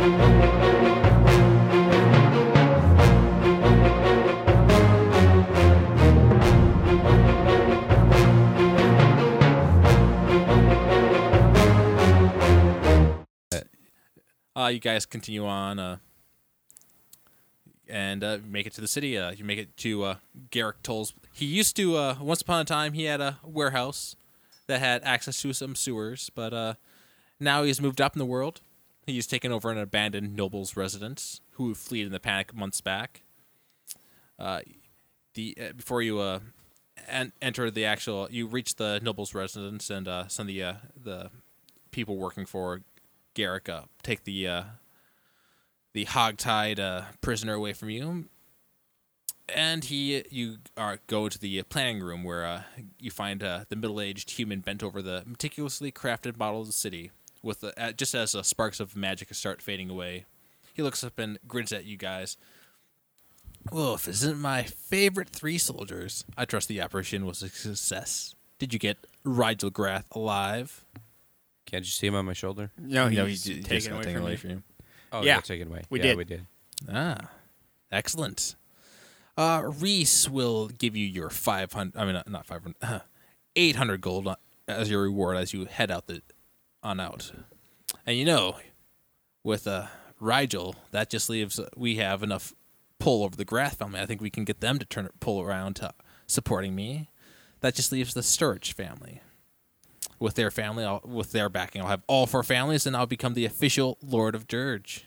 Uh, you guys continue on uh, and uh, make it to the city. Uh, you make it to uh, Garrick Toll's. He used to, uh, once upon a time, he had a warehouse that had access to some sewers, but now he's moved up in the world. He's taken over an abandoned noble's residence who fled in the panic months back. Uh, the uh, before you uh, en- enter the actual, you reach the noble's residence, and uh, some of the uh, the people working for Garrick take the uh, the hogtied uh, prisoner away from you, and he you are go to the planning room where uh, you find the middle aged human bent over the meticulously crafted model of the city. With the, uh, just as the sparks of magic start fading away, he looks up and grins at you guys. Well, Wolf isn't my favorite three soldiers. I trust the operation was a success. Did you get Rigel Grath alive? Can't you see him on my shoulder? No, no, he's he j- taken just away taken from away you. from you. Oh, Yeah, yeah, taken away. we yeah, did. We did. Ah, excellent. Uh, Reese will give you your 500, I mean, uh, not 500, 800 gold as your reward as you head out the on out. And you know, with uh, Rigel, that just leaves, we have enough pull over the Grath family. I think we can get them to turn pull around to supporting me. That just leaves the Sturge family. With their family, I'll, with their backing, I'll have all four families, and I'll become the official Lord of Dirge.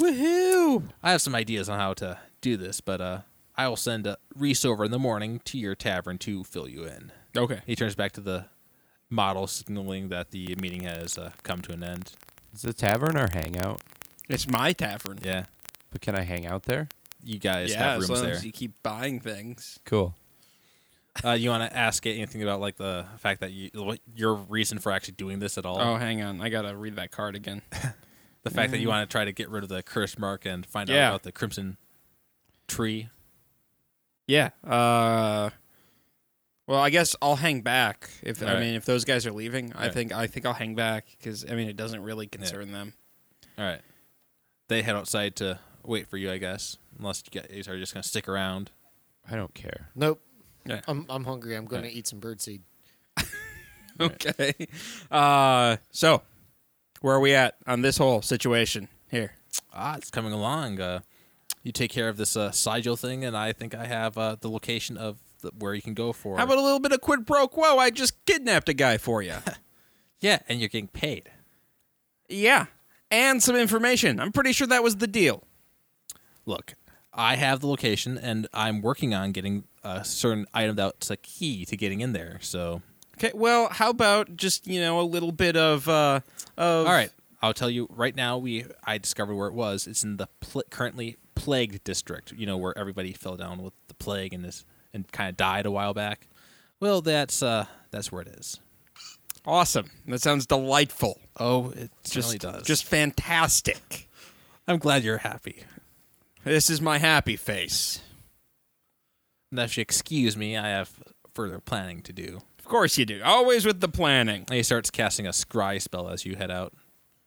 Woohoo! I have some ideas on how to do this, but uh, I will send a Reese over in the morning to your tavern to fill you in. Okay. He turns back to the model, signaling that the meeting has uh, come to an end. Is the tavern our hangout? It's my tavern. Yeah, But can I hang out there? you guys yeah, have as rooms long there. as you keep buying things. Cool. Uh, you want to ask anything about like the fact that you, what your reason for actually doing this at all? Oh, hang on. I gotta read that card again. the fact that you want to try to get rid of the curse mark and find Yeah. out about the crimson tree. Yeah. Uh. Well, I guess I'll hang back if I Alright. mean if those guys are leaving. I Alright. think I think I'll hang back because I mean it doesn't really concern them. All right, they head outside to wait for you, I guess, unless you guys are just gonna stick around. I don't care. Nope. Yeah. I'm I'm hungry. I'm going to Right. eat some birdseed. Okay. Uh. So, where are we at on this whole situation here? Ah, it's coming along. Uh, you take care of this uh, Sigil thing, and I think I have uh, the location of the, where you can go for. How about a little bit of quid pro quo? I just kidnapped a guy for you. yeah, and you're getting paid. yeah, and some information. I'm pretty sure that was the deal. Look, I have the location, and I'm working on getting a certain item that's a key to getting in there. So, Okay. Well, how about just you know a little bit of uh of all right, I'll tell you right now. We I discovered where it was. It's in the pl- currently plagued district. You know where everybody fell down with the plague and this and kind of died a while back. Well, that's uh that's where it is. Awesome. That sounds delightful. Oh, it Just does. just fantastic. I'm glad you're happy. This is my happy face. Now, if you excuse me, I have further planning to do. Of course you do. Always with the planning. And he starts casting a scry spell as you head out.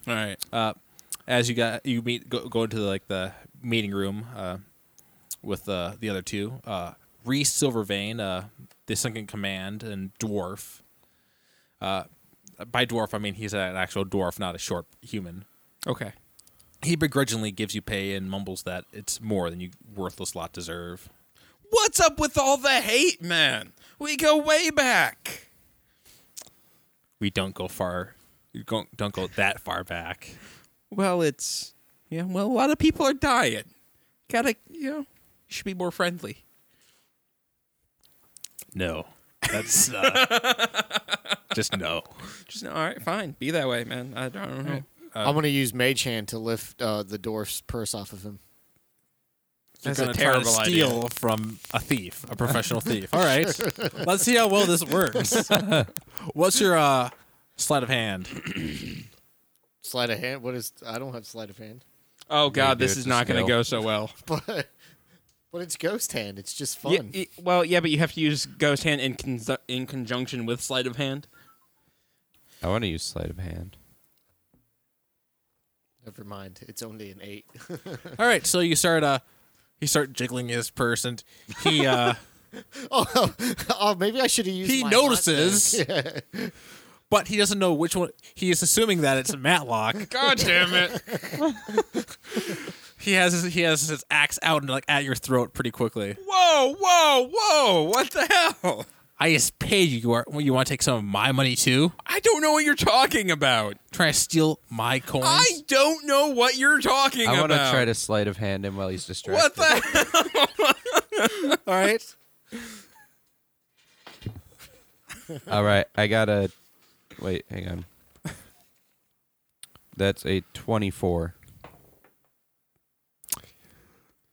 All right. Uh, as you got you meet go, go into like the meeting room uh, with uh, the other two. Reese Silvervein, uh, the second command, and dwarf. Uh, by dwarf, I mean he's an actual dwarf, not a short human. Okay. He begrudgingly gives you pay and mumbles that it's more than you worthless lot deserve. What's up with all the hate, man? We go way back. We don't go far. You don't don't go that far back. Well, it's yeah. Well, a lot of people are dying. Gotta you know, you should be more friendly. No, that's uh, just no. Just all right, fine. Be that way, man. I don't, I don't know. I'm going to use Mage Hand to lift uh, the dwarf's purse off of him. That's You're a gonna try to terrible idea. steal from a thief, a professional thief. All right, let's see how well this works. What's your uh, sleight of hand? Sleight of hand. What is? I don't have sleight of hand, Oh God, do this is not going to go so well. but but it's ghost hand. It's just Yeah, fun. well, yeah, but you have to use ghost hand in con- in conjunction with sleight of hand. I want to use sleight of hand. Never mind. It's only an eight. All right, so you start uh, you start jiggling his purse, and he uh, oh, oh, maybe I should have used. He my notices. Yeah. but he doesn't know which one. He is assuming that it's a Matlock. God damn it! He has his, he has his axe out and like at your throat pretty quickly. Whoa, whoa, whoa! What the hell? I just paid you. You, are, you want to take some of my money too? I don't know what you're talking about. Trying to steal my coins? I don't know what you're talking about. I want about. to try to sleight of hand him while he's distracted. What the? hell? All right. All right, I got a. Wait, hang on. That's a twenty-four.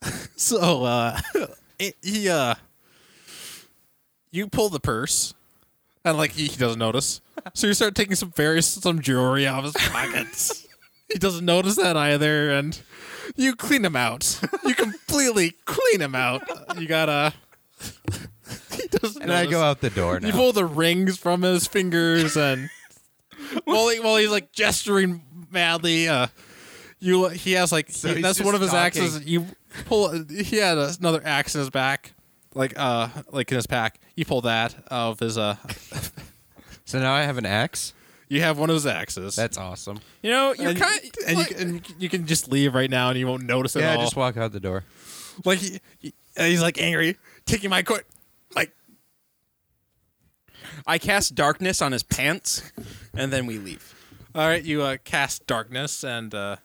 So uh, it, he uh, you pull the purse, and like he, he doesn't notice. So you start taking some various some jewelry out of his pockets. he doesn't notice that either, and you clean him out. You completely clean him out. You gotta. he doesn't. And I notice. go out the door now. You pull the rings from his fingers, and while he, while he's like gesturing madly, uh, you he has like So he- he's that's just one of his talking. axes. You pull. He had another axe in his back, like uh, like in his pack. You pull that out of his uh. so now I have an axe. You have one of his axes. That's awesome. You know, you're and, kind. and, like- you, can- and you can just leave right now, and you won't notice it Yeah, at all. just walk out the door. like he, he- and he's like angry, taking my coin. Like I cast darkness on his pants, and then we leave. All right, you uh, cast darkness, and uh,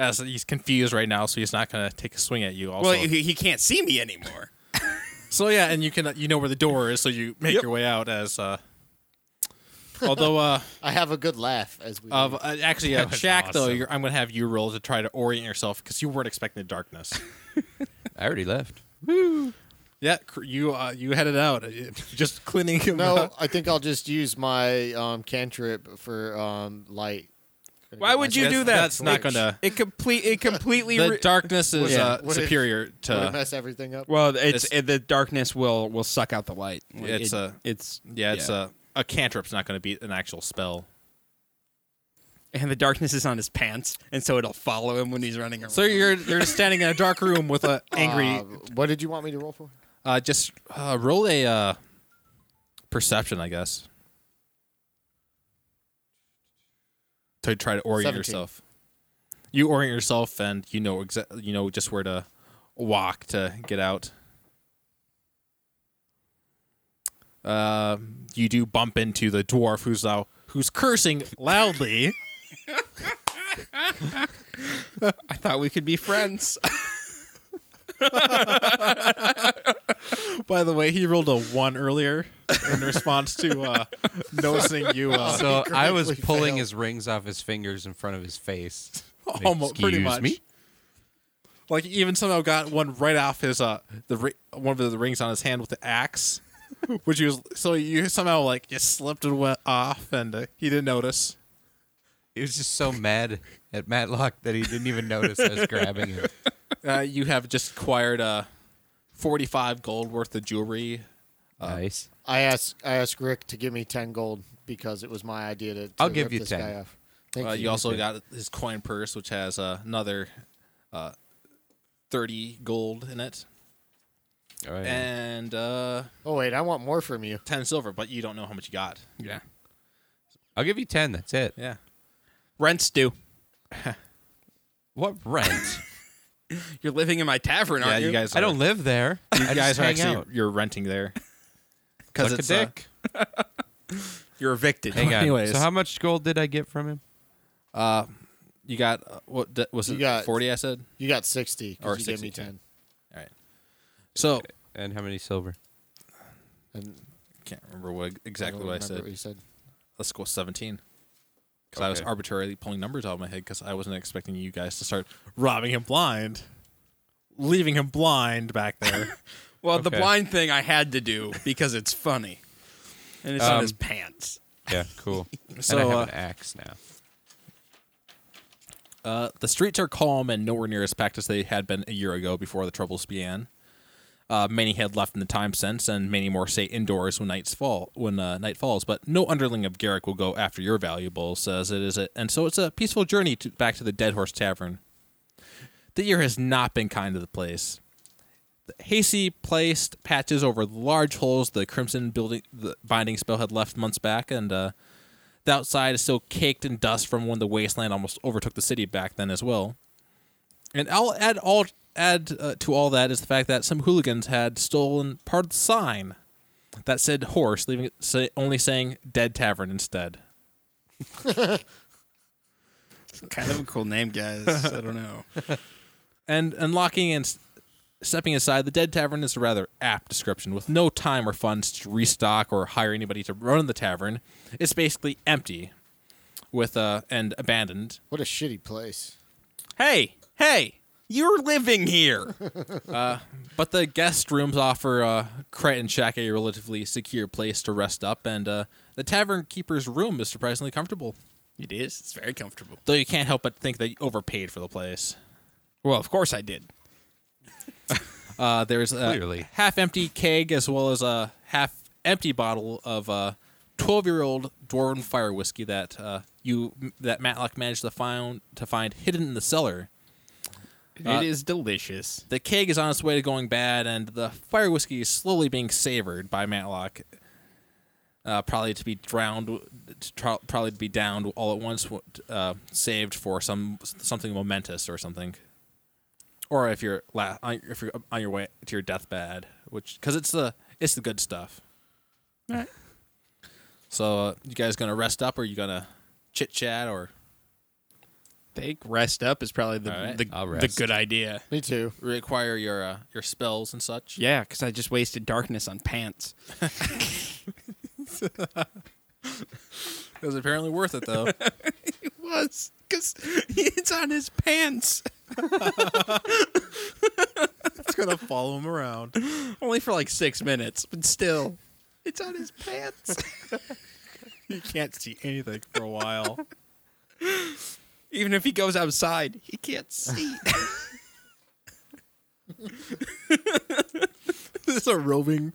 as he's confused right now, so he's not gonna take a swing at you. Also, Well, he, he can't see me anymore. so yeah, and you can you know where the door is, so you make Yep. your way out. As uh, although uh, I have a good laugh as we. of uh, actually, uh, That was Shaq though, awesome. you're, I'm gonna have you roll to try to orient yourself because you weren't expecting the darkness. I already left. Woo. Yeah, cr- you uh, you headed out, uh, just cleaning him. no, out. I think I'll just use my um, cantrip for um, light. Why would you do that? That's not gonna. It complete. It completely. The re- darkness is Yeah. uh, Would it- superior Would it to. mess everything up? well, it's, It's- it, the darkness will will suck out the light. Like, It's it- a- it's Yeah, it's a a cantrip's not going to be an actual spell. and the darkness is on his pants, and so it'll follow him when he's running around. So you're you're just standing in a dark room with a angry. Uh, what did you want me to roll for? Uh, just uh, roll a uh, perception, I guess, to try to orient 17. yourself. You orient yourself, and you know exactly you know just where to walk to get out. Uh, you do bump into the dwarf, who's now who's cursing loudly. I thought we could be friends. By the way, he rolled a one earlier in response to uh, noticing you. Uh, so I was pulling failed. his rings off his fingers in front of his face. Like, Almost, pretty much. Me? Like even somehow got one right off his uh the one of the rings on his hand with the axe, which he was so you somehow like just slipped it went off and uh, he didn't notice. He was just so mad at Matlock that he didn't even notice us grabbing him. Uh, you have just acquired a 45 gold worth of jewelry. Uh, nice. I asked I asked Rick to give me 10 gold because it was my idea to, to I'll give you 10. Thank uh, you. you also got his coin purse, which has uh, another uh, 30 gold in it. All right. And uh, oh wait, I want more from you. Ten silver, but you don't know how much you got. Yeah. I'll give you ten. That's it. Yeah. Rent's due. what rent? You're living in my tavern, Yeah, aren't you? you guys. I don't live there. You I guys just are hang actually out. you're renting there because Suck a it's uh, dick. You're evicted. Hang on. Anyways. So how much gold did I get from him? Uh, you got uh, what d- was You it? got- Forty, I said. You got sixty Or because you gave me 60, ten. So And how many silver? And I can't remember what exactly don't what I remember said. What you said. Let's go seventeen. Because I was arbitrarily pulling numbers out of my head because I wasn't expecting you guys to start robbing him blind, leaving him blind back there. Well, the blind thing I had to do because it's funny, and it's on Um, his pants. Yeah, cool. So, and I have uh, an axe now. Uh, the streets are calm and nowhere near as packed as they had been a year ago before the troubles began. Uh, many had left in the time since, and many more stay indoors when nights fall. When uh, night falls, but no underling of Garrick will go after your valuables, as it is, a, and so it's a peaceful journey to, back to the Dead Horse Tavern. The year has not been kind to the place. The Hasty placed patches over large holes the Crimson building the binding spell had left months back, and uh, the outside is still caked in dust from when the wasteland almost overtook the city back then as well. And I'll add all add uh, to all that is the fact that some hooligans had stolen part of the sign that said horse, leaving it say, only saying dead tavern instead. kind of a cool name, guys. I don't know. And unlocking and stepping aside, the Dead Tavern is a rather apt description. With no time or funds to restock or hire anybody to run the tavern, it's basically empty, with uh and abandoned. What a shitty place. Hey, hey, you're living here. But the guest rooms offer uh, Crichton Shack a relatively secure place to rest up, and uh, the tavern keeper's room is surprisingly comfortable. it is. It's very comfortable. Though you can't help but think that you overpaid for the place. Well, of course I did. Uh, there's a Clearly. half-empty keg as well as a half-empty bottle of uh, 12-year-old dwarven fire whiskey that uh, you that Matlock managed to find to find hidden in the cellar. It is delicious. The keg is on its way to going bad, and the fire whiskey is slowly being savored by Matlock. Uh, probably to be drowned, probably to be downed all at once, uh, saved for some something momentous or something. Or if you're la- on- if you're on your way to your deathbed, which because it's the it's the good stuff. Right. So uh, you guys gonna rest up, or you gonna chit chat, or Think rest up is probably the All right. the, the good idea. Me too. require your uh, your spells and such? Yeah, because I just wasted darkness on pants. it was apparently worth it though. It was because it's on his pants. it's gonna follow him around. Only for like six minutes, but still, it's on his pants. You can't see anything for a while. Even if he goes outside, he can't see. It's a roving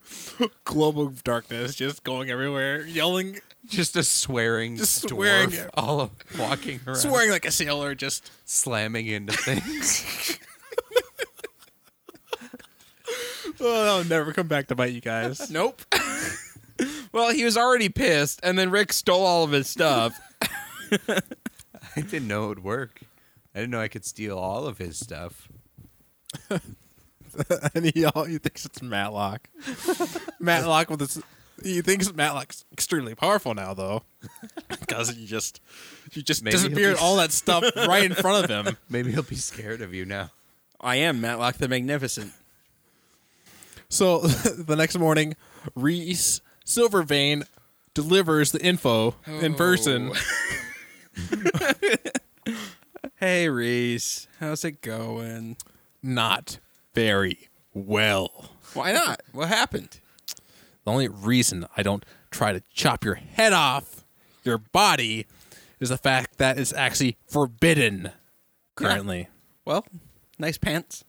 globe of darkness, just going everywhere, yelling, Just a swearing Just dwarf swearing. all of- walking around, swearing like a sailor. Just slamming into things. oh, I'll never come back to bite you guys. nope. well, he was already pissed, and then Rick stole all of his stuff. I didn't know it would work. I didn't know I could steal all of his stuff. and he all he thinks it's Matlock. Matlock with his. He thinks Matlock's extremely powerful now, though, because you just you just Maybe he'll disappeared be- all that stuff right in front of him. Maybe he'll be scared of you now. I am Matlock the Magnificent. So the next morning, Reese Silvervein delivers the info in oh. person. Hey, Reese, how's it going? Not very well. Why not? What happened? The only reason I don't try to chop your head off your body is the fact that it's actually forbidden currently. Well, nice pants.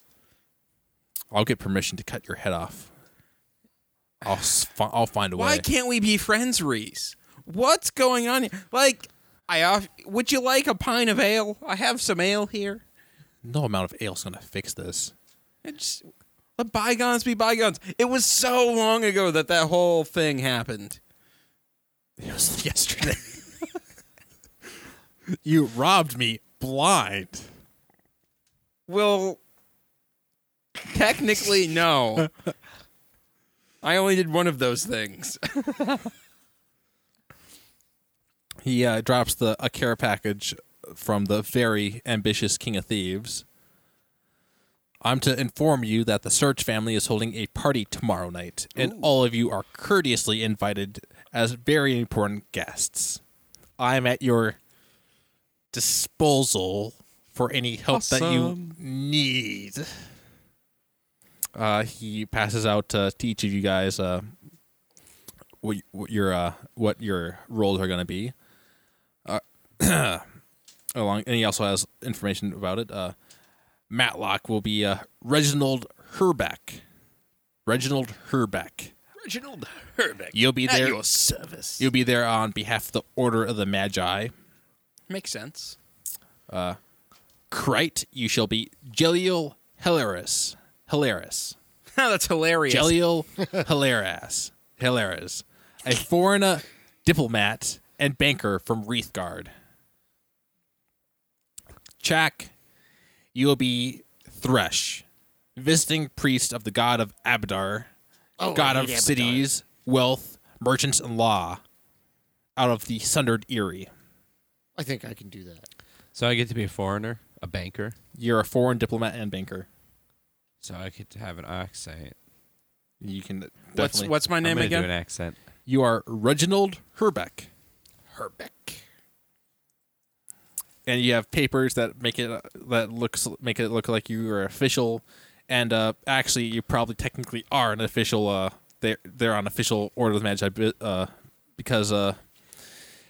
I'll get permission to cut your head off. I'll I'll find a way. Why can't we be friends, Reese? What's going on here? Like, I off- would you like a pint of ale? I have some ale here. no amount of ale's gonna fix this. It's let bygones be bygones. It was so long ago that that whole thing happened. It was yesterday. you robbed me blind. Well, technically, no. I only did one of those things. He uh, drops the a care package from the very ambitious King of Thieves. I'm to inform you that the Search family is holding a party tomorrow night, and all of you are courteously invited as very important guests. I'm at your disposal for any help that you need. Uh, he passes out uh, to each of you guys uh, what, what your uh, what your roles are going to be. Uh, along, and he also has information about it. Uh, Matlock will be uh, Reginald Herbeck. Reginald Herbeck. Reginald Herbeck. You'll be At there. your service. You'll be there on behalf of the Order of the Magi. Makes sense. Crite, you shall be Geliel Hilaris. Hilaris. That's hilarious. Geliel Hilaris. Hilaris. A foreign uh, diplomat and banker from Wreathguard. Chak, you will be Thresh, visiting priest of the god of Abadar, Oh, god of Abadar. cities, wealth, merchants, and law, out of the sundered Eerie. I think I can do that. So I get to be a foreigner, a banker. You're a foreign diplomat and banker. So I get to have an accent. You can What's definitely. what's my I'm name again? do an accent. You are Reginald Herbeck, Herbeck. And you have papers that make it that looks make it look like you are official, and uh, actually you probably technically are an official. Uh, they're they're on official Order of the Magi uh, because uh,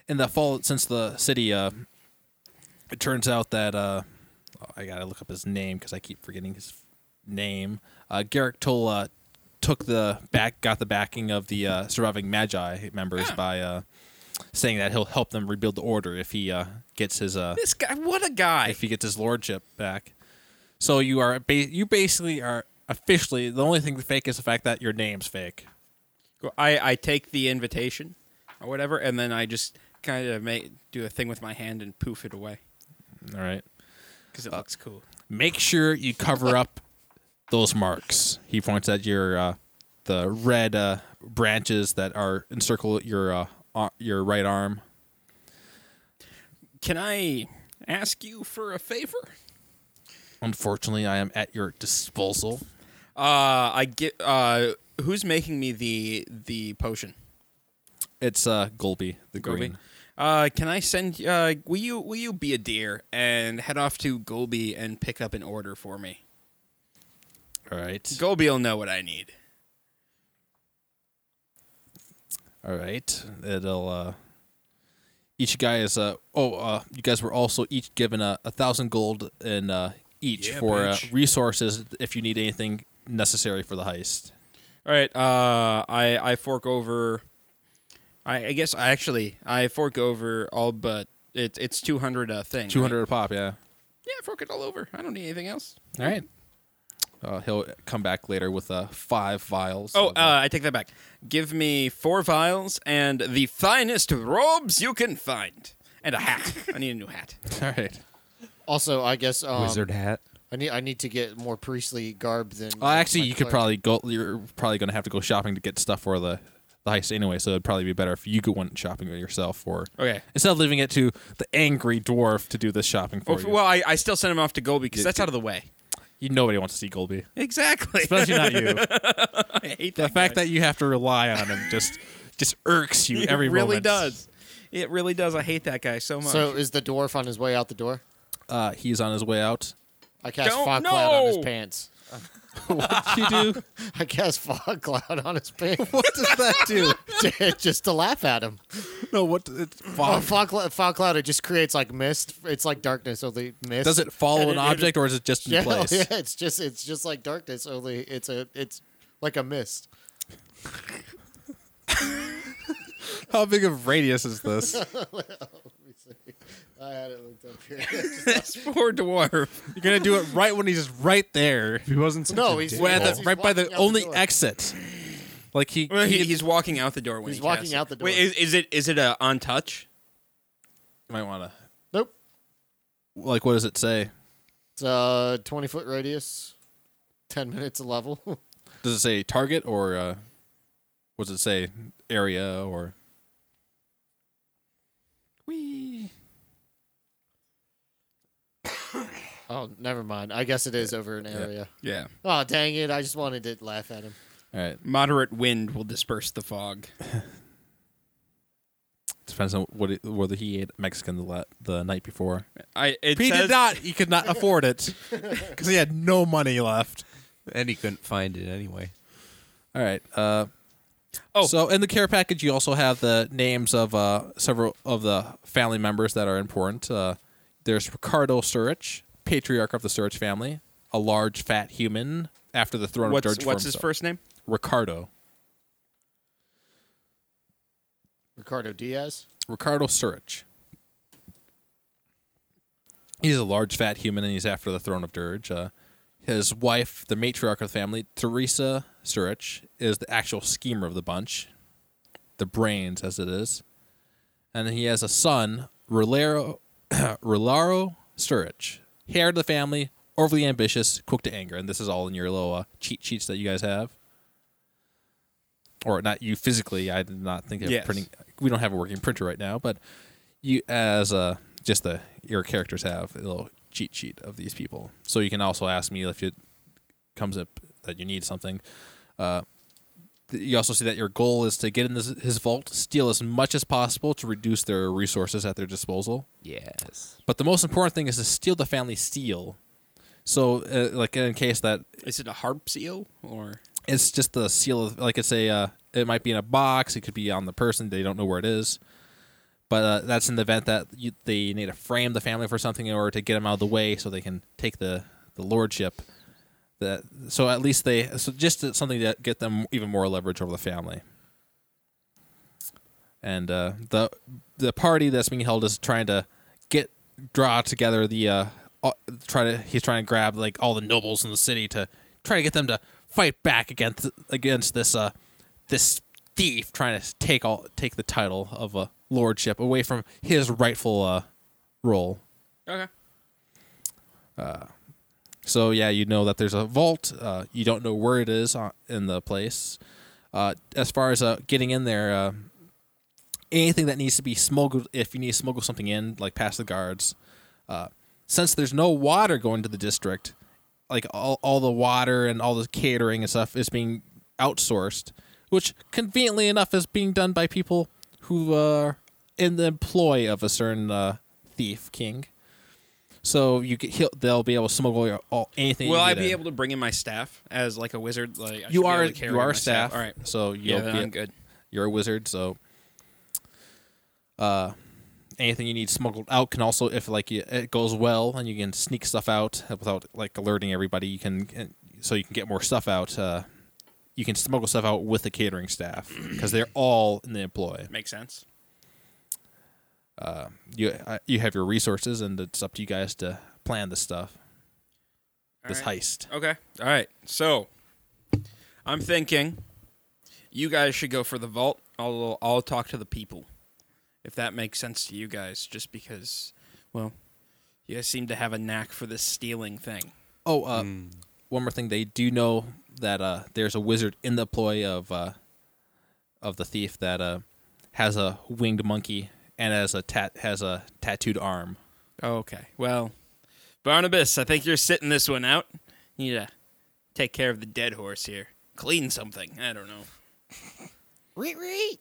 in the fall since the city uh, it turns out that uh, I gotta look up his name because I keep forgetting his name. Uh, Garrick Tola took the back, got the backing of the uh, surviving Magi members by uh, saying that he'll help them rebuild the order if he uh, gets his uh, This guy, what a guy. if he gets his lordship back. So you are ba- you basically are officially the only thing fake is the fact that your name's fake. I, I take the invitation or whatever, and then I just kind of make do a thing with my hand and poof it away All right. because it looks cool. Make sure you cover up those marks. He points at your uh, the red uh, branches that are encircle your uh, your right arm. Can I ask you for a favor? Unfortunately, I am at your disposal. Uh, I get. Uh, who's making me the the potion? It's uh Golby, the Golby? green. Uh, can I send? Uh, will you will you be a dear and head off to Golby and pick up an order for me? All right. Golby will know what I need. All right. It'll uh each guy is uh oh uh you guys were also each given a, a thousand gold in uh each Yeah, for uh, bitch. resources if you need anything necessary for the heist. All right. Uh, I I fork over. I, I guess I actually I fork over all but it, it's two hundred a thing. Two right? hundred a pop, yeah. Yeah, fork it all over. I don't need anything else. All right. Uh, he'll come back later with uh five vials. Oh, of, uh, I take that back. Give me four vials and the finest robes you can find, and a hat. I need a new hat. all right. Also, I guess um, Wizard hat. I need I need to get more priestly garb than. Well, actually, you could probably go. You're probably going to have to go shopping to get stuff for the the heist anyway. So it'd probably be better if you go went shopping yourself for Okay. instead of leaving it to the angry dwarf to do this shopping for Well, you. well I, I still send him off to Golby because that's out of the way. You nobody wants to see Golby, Exactly. especially not you. I hate The that fact guy. that you have to rely on him just just irks you every it really moment. does. It really does. I hate that guy so much. So is the dwarf on his way out the door? Uh, he's on his way out. I cast Don't- fog cloud on his no! pants. What do you do? I cast fog cloud on his pants what does that do? just to laugh at him. No, what? It's Oh, fog. fog, cl- fog cloud it just creates like mist. It's like darkness, only mist. Does it follow And an it- object or is it just in Yeah, place? yeah, it's just it's just like darkness, only it's a it's like a mist. How big of radius is this? I had it looked up here. That's poor dwarf. You're gonna do it right when he's right there. If he wasn't. Such No, a he's- dick. Well, the- He's right by the walking out the only door. exit. Like he, Well, he, he he's walking out the door when He's he walking casts out it. the door. Wait, is, is it is it a on touch? might want to. nope. Like, what does it say? It's a twenty foot radius, ten minutes a level. Does it say target or uh, what does it say area or? Wee. oh, never mind. I guess it is over an area. Yeah. Oh dang it! I just wanted to laugh at him. All right, Moderate wind will disperse the fog. depends on what it, whether he ate Mexican the la- the night before. I it he says, did not. He could not afford it because he had no money left. and he couldn't find it anyway. All right. Uh, Oh. so in the care package, you also have the names of uh, several of the family members that are important. Uh, there's Ricardo Surich, patriarch of the Surich family, a large fat human after the throne What's of Dirge what's his first name? Ricardo. Ricardo Diaz. Ricardo Surich. He's a large, fat human, and he's after the throne of Dirge. Uh, his wife, the matriarch of the family, Teresa Surich, is the actual schemer of the bunch, the brains, as it is. And he has a son, Rolaro, Rolaro Surich, heir to the family, overly ambitious, quick to anger. And this is all in your little uh, cheat sheets that you guys have. Or not you physically. I did not think of Yes. printing. We don't have a working printer right now, but you as uh, just the your characters have a little cheat sheet of these people. So you can also ask me if it comes up that you need something. Uh, you also see that your goal is to get in this, his vault, steal as much as possible to reduce their resources at their disposal. Yes. But the most important thing is to steal the family seal. So, uh, like in case that Is it a harp seal or? it's just the seal of like it's a uh, it might be in a box it could be on the person they don't know where it is but uh, that's in the event that you, they need to frame the family for something in order to get them out of the way so they can take the the lordship that so at least they so just something to get them even more leverage over the family and uh, the the party that's being held is trying to get draw together the uh, uh, try to he's trying to grab like all the nobles in the city to try to get them to fight back against against this uh this thief trying to take all take the title of a lordship away from his rightful uh role. Okay. So yeah, you know that there's a vault. Uh, you don't know where it is uh, in the place. Uh, as far as uh, getting in there, uh, anything that needs to be smuggled, if you need to smuggle something in, like past the guards, uh, since there's no water going to the district, like all, all the water and all the catering and stuff is being outsourced, which conveniently enough is being done by people who are in the employ of a certain thief king. So you get, he'll, they'll be able to smuggle your, all, anything. Will I be in. able to bring in my staff as like a wizard? Like I You are able to carry you are a staff. All right. So Yeah, you'll then be I'm good. you're a wizard, so uh, anything you need smuggled out can also, if like you, it goes well and you can sneak stuff out without like alerting everybody, you can so you can get more stuff out. Uh, you can smuggle stuff out with the catering staff because they're all in the employ. Makes sense. You uh, you have your resources, and it's up to you guys to plan this stuff, All this right. heist. Okay. All right. So I'm thinking you guys should go for the vault. I'll I'll talk to the people. If that makes sense to you guys, just because well, you guys seem to have a knack for this stealing thing. Oh, uh, one more thing. They do know that uh, there's a wizard in the ploy of uh, of the thief that uh, has a winged monkey and has a tat has a tattooed arm. Oh, okay. Well, Barnabas, I think you're sitting this one out. You need to take care of the dead horse here. Clean something. I don't know. Reet, reet.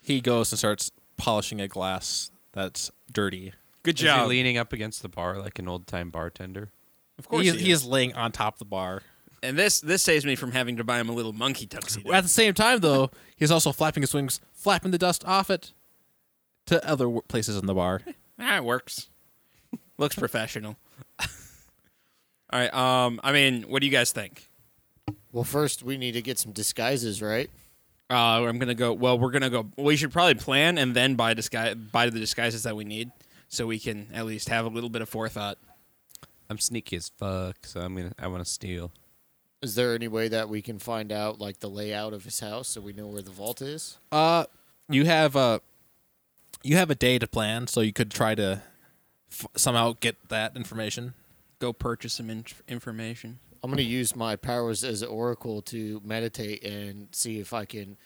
He goes and starts polishing a glass that's dirty. Good job. Is he leaning up against the bar like an old time bartender? Of course he, he, he is. is laying on top of the bar. And this this saves me from having to buy him a little monkey tuxedo. At the same time, though, he's also flapping his wings, flapping the dust off it to other places in the bar. Ah, it works. Looks professional. All right. Um. I mean, what do you guys think? Well, first we need to get some disguises, right? Uh, I'm gonna go. Well, we're gonna go. We should probably plan and then buy disguise buy the disguises that we need, so we can at least have a little bit of forethought. I'm sneaky as fuck, so I'm gonna I want to steal. Is there any way that we can find out like the layout of his house so we know where the vault is? Uh, you have a you have a day to plan, so you could try to f- somehow get that information. Go purchase some in- information. I'm going to use my powers as an oracle to meditate and see if I can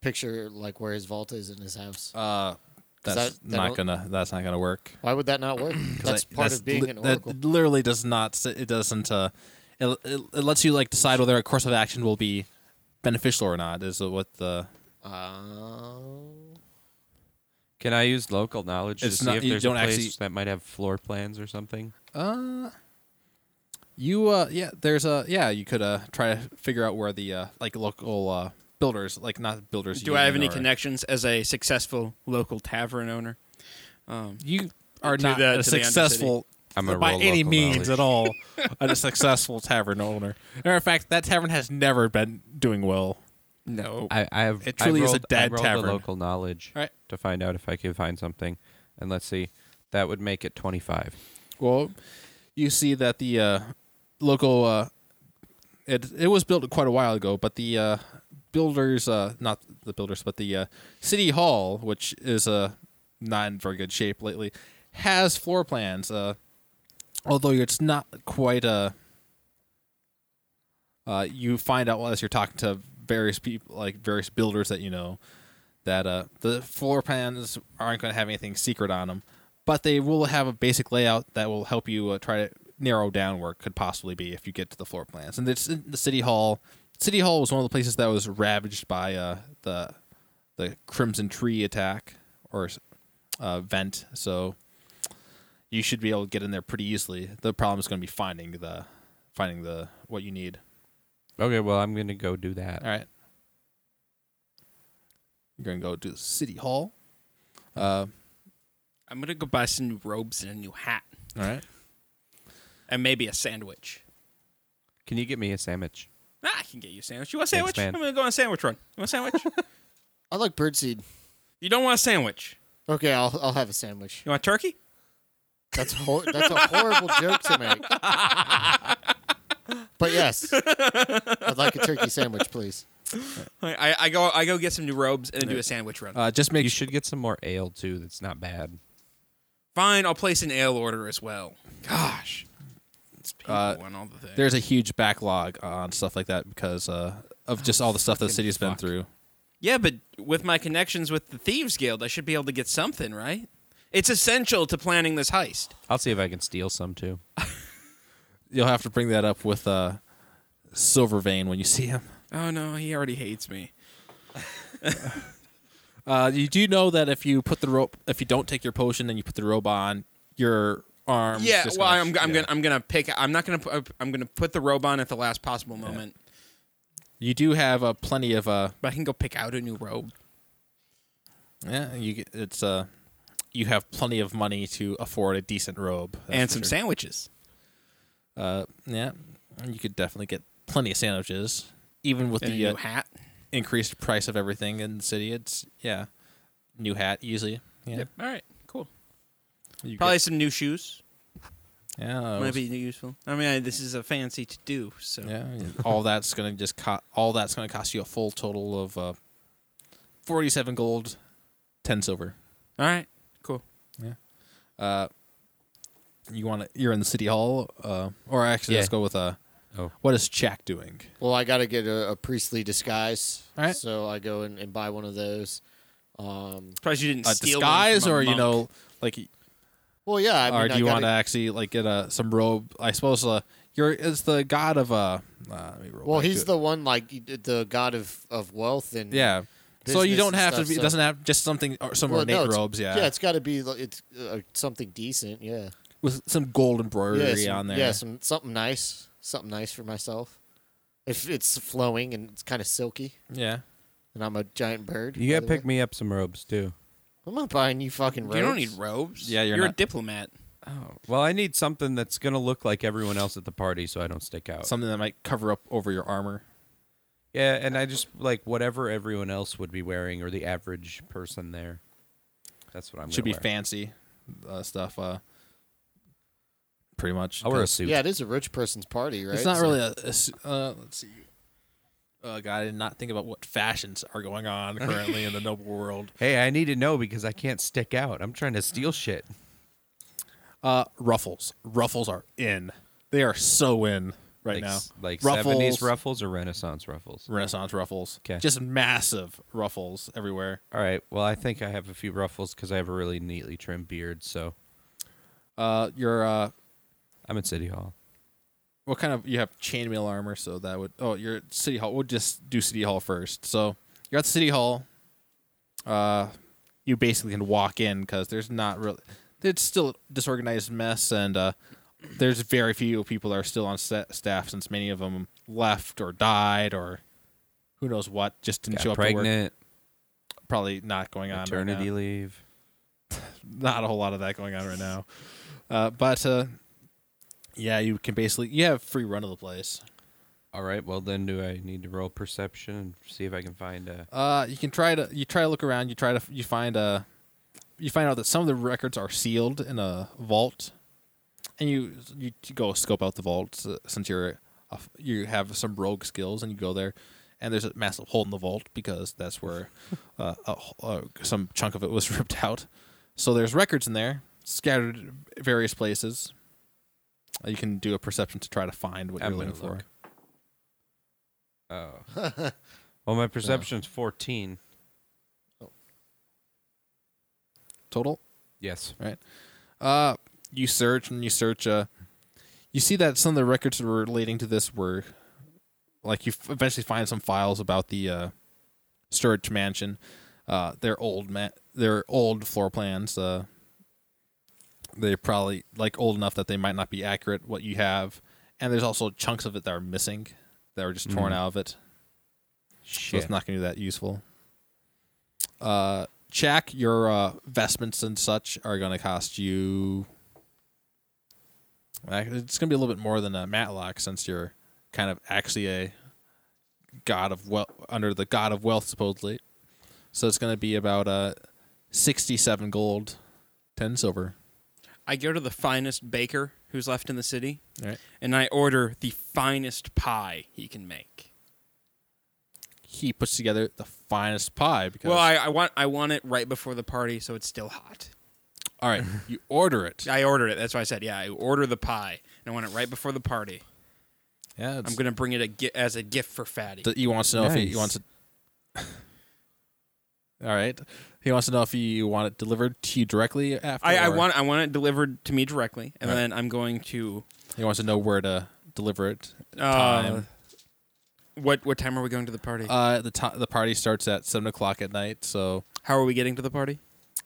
picture like where his vault is in his house. Uh, that's that- that not gonna that's not gonna work. Why would that not work? That's I- part of being li- an oracle. That literally does not. It doesn't. Uh, it, it, it lets you like decide whether a course of action will be beneficial or not. Is what the Uh, Can I use local knowledge It's to see if you there's a don't place actually- that might have floor plans or something? uh. You uh yeah there's a yeah you could uh try to figure out where the uh like local uh builders like not builders Do I have any or- connections as a successful local tavern owner? Um, you are not the- a successful I'm a by any means knowledge. at all a successful tavern owner. Matter of fact, that tavern has never been doing well. No. I, I have. It truly I is a dead I rolled tavern. the local knowledge All right. To find out if I can find something, and let's see, that would make it 25. Well, you see that the uh, local uh, it it was built quite a while ago, but the uh, builders, uh, not the builders, but the uh, city hall, which is uh, not in very good shape lately, has floor plans. Uh, although it's not quite a. You find out as you're talking to various people, like various builders that you know, that uh, the floor plans aren't going to have anything secret on them, but they will have a basic layout that will help you uh, try to narrow down where it could possibly be if you get to the floor plans. And it's in the city hall. City hall was one of the places that was ravaged by uh, the the Crimson Tree attack or uh, vent. So you should be able to get in there pretty easily. The problem is going to be finding the finding the what you need. Okay, well I'm gonna go do that. All right. You're going to go to the city hall. Uh, I'm gonna go buy some new robes and a new hat, all right. and maybe a sandwich. Can you get me a sandwich? Ah, I can get you a sandwich. You want a Thanks, sandwich? man. I'm gonna go on a sandwich run. You want a sandwich? I like birdseed. you don't want a sandwich. Okay, I'll I'll have a sandwich. You want turkey? That's hor- that's a horrible joke to make. But yes, I'd like a turkey sandwich, please. I, I, I go I go get some new robes and then do a sandwich run. Uh, just make You should get some more ale too. That's not bad. Fine, I'll place an ale order as well. Gosh, it's people Uh, and all the things. there's a huge backlog on stuff like that because uh, of just all the stuff the fucking city's been fuck. through. Yeah, but with my connections with the Thieves Guild, I should be able to get something, right? It's essential to planning this heist. I'll see if I can steal some too. You'll have to bring that up with uh, Silvervein when you see him. Oh no, he already hates me. Uh, you do know that if you put the rope, if you don't take your potion and you put the robe on, your arm. yeah, well, gonna- I'm, I'm yeah. gonna I'm gonna pick. I'm not gonna. Put, I'm gonna put the robe on at the last possible moment. You do have uh, plenty of uh, But I can go pick out a new robe. yeah. You get- it's uh, you have plenty of money to afford a decent robe and some sure. sandwiches. Uh, yeah, you could definitely get plenty of sandwiches, even with And a the uh, new hat. increased price of everything in the city. It's yeah, new hat easily. Yeah, Yep. All right. Cool. You Probably get- some new shoes. yeah, Might be useful. I mean, I, this is a fancy to do. So yeah. all that's gonna just co- all that's gonna cost you a full total of uh, forty-seven gold, ten silver. All right. Cool. Yeah. Uh, you want to? You're in the city hall, uh, or actually, let's go with uh, Oh. what is Jack doing? Well, I got to get a, a priestly disguise, All right. so I go and, and buy one of those. Um, Surprised you didn't A steal disguise, from a or you know, like well, yeah. I mean, or do I you want to actually like get a some robe? I suppose uh, you're is the god of uh. uh let Well, he's to it. the one like the god of, of wealth and yeah. So you don't and have to be. It so- doesn't have just something or some Well, ornate no, robes. Yeah, yeah. It's got to be like, it's uh, something decent. Yeah, with some gold embroidery yeah, some, on there. yeah, some something nice, something nice for myself. If it's flowing and it's kind of silky, yeah. and I'm a giant bird. You by gotta the pick way. me up some robes too. I'm not buying you fucking robes. You don't need robes. Yeah, you're a not- diplomat. Oh, well, I need something that's gonna look like everyone else at the party, so I don't stick out. Something that might cover up over your armor. yeah, and I just like whatever everyone else would be wearing, or the average person there. That's what I'm. Should be gonna wear. fancy uh, stuff. Uh, pretty much. I'll wear a suit. Yeah, it is a rich person's party, right? It's not So- really a. a su- uh, let's see. Uh, God, I did not think about what fashions are going on currently in the noble world. Hey, I need to know because I can't stick out. I'm trying to steal shit. Uh, ruffles. Ruffles are in. They are so in right like, now. like ruffles, 70s ruffles or Renaissance ruffles. Renaissance ruffles. Okay, Just massive ruffles everywhere. All right. Well, I think I have a few ruffles because I have a really neatly trimmed beard. So Uh, your uh, I'm at City Hall. what kind of you have chainmail armor? So that would oh, you're at city hall. We'll just do city hall first. So you're at city hall. Uh, you basically can walk in because there's not really. It's still a disorganized mess, and uh, there's very few people that are still on sta- staff since many of them left or died or who knows what. Just didn't Got show up to work. pregnant, Probably not going on. right maternity now. leave. not a whole lot of that going on right now. Uh, but uh, yeah, you can basically you have free run of the place. All right. Well, then, do I need to roll perception and see if I can find a? Uh, you can try to you try to look around. You try to you find a you find out that some of the records are sealed in a vault, and you you go scope out the vault uh, since you're a, you have some rogue skills, and you go there, and there's a massive hole in the vault because that's where uh, a, uh, some chunk of it was ripped out. So there's records in there scattered various places. You can do a perception to try to find what I'm you're looking for. look. Oh. well, my perception's fourteen. Total. Yes. Right. Uh, you search and you search. Uh, you see that some of the records relating to this were, like, you f- eventually find some files about the uh, Sturridge Mansion. Uh, they're old, ma- they're old floor plans. Uh, they're probably like old enough that they might not be accurate. What you have, and there's also chunks of it that are missing, that are just torn Mhm. out of it. So Shit. it's not going to be that useful. Uh, Jack, your uh, vestments and such are going to cost you. It's going to be a little bit more than a Matlock since you're kind of actually a god of wealth under the god of wealth supposedly. So it's going to be about uh, sixty-seven gold, ten silver. I go to the finest baker who's left in the city, Right. and I order the finest pie he can make. He puts together the finest pie because. Well, I, I want I want it right before the party, so it's still hot. all right, you order it. I ordered it. That's why I said, yeah, I order the pie, and I want it right before the party. Yeah, it's, I'm gonna bring it a as a gift for Fatty. He wants to know if he, he wants it. All right. He wants to know if you want it delivered to you directly after. I, I or want I want it delivered to me directly, and Right. then I'm going to. He wants to know where to deliver it. Uh, Time. What what time are we going to the party? Uh, the to- the party starts at seven o'clock at night, so How are we getting to the party?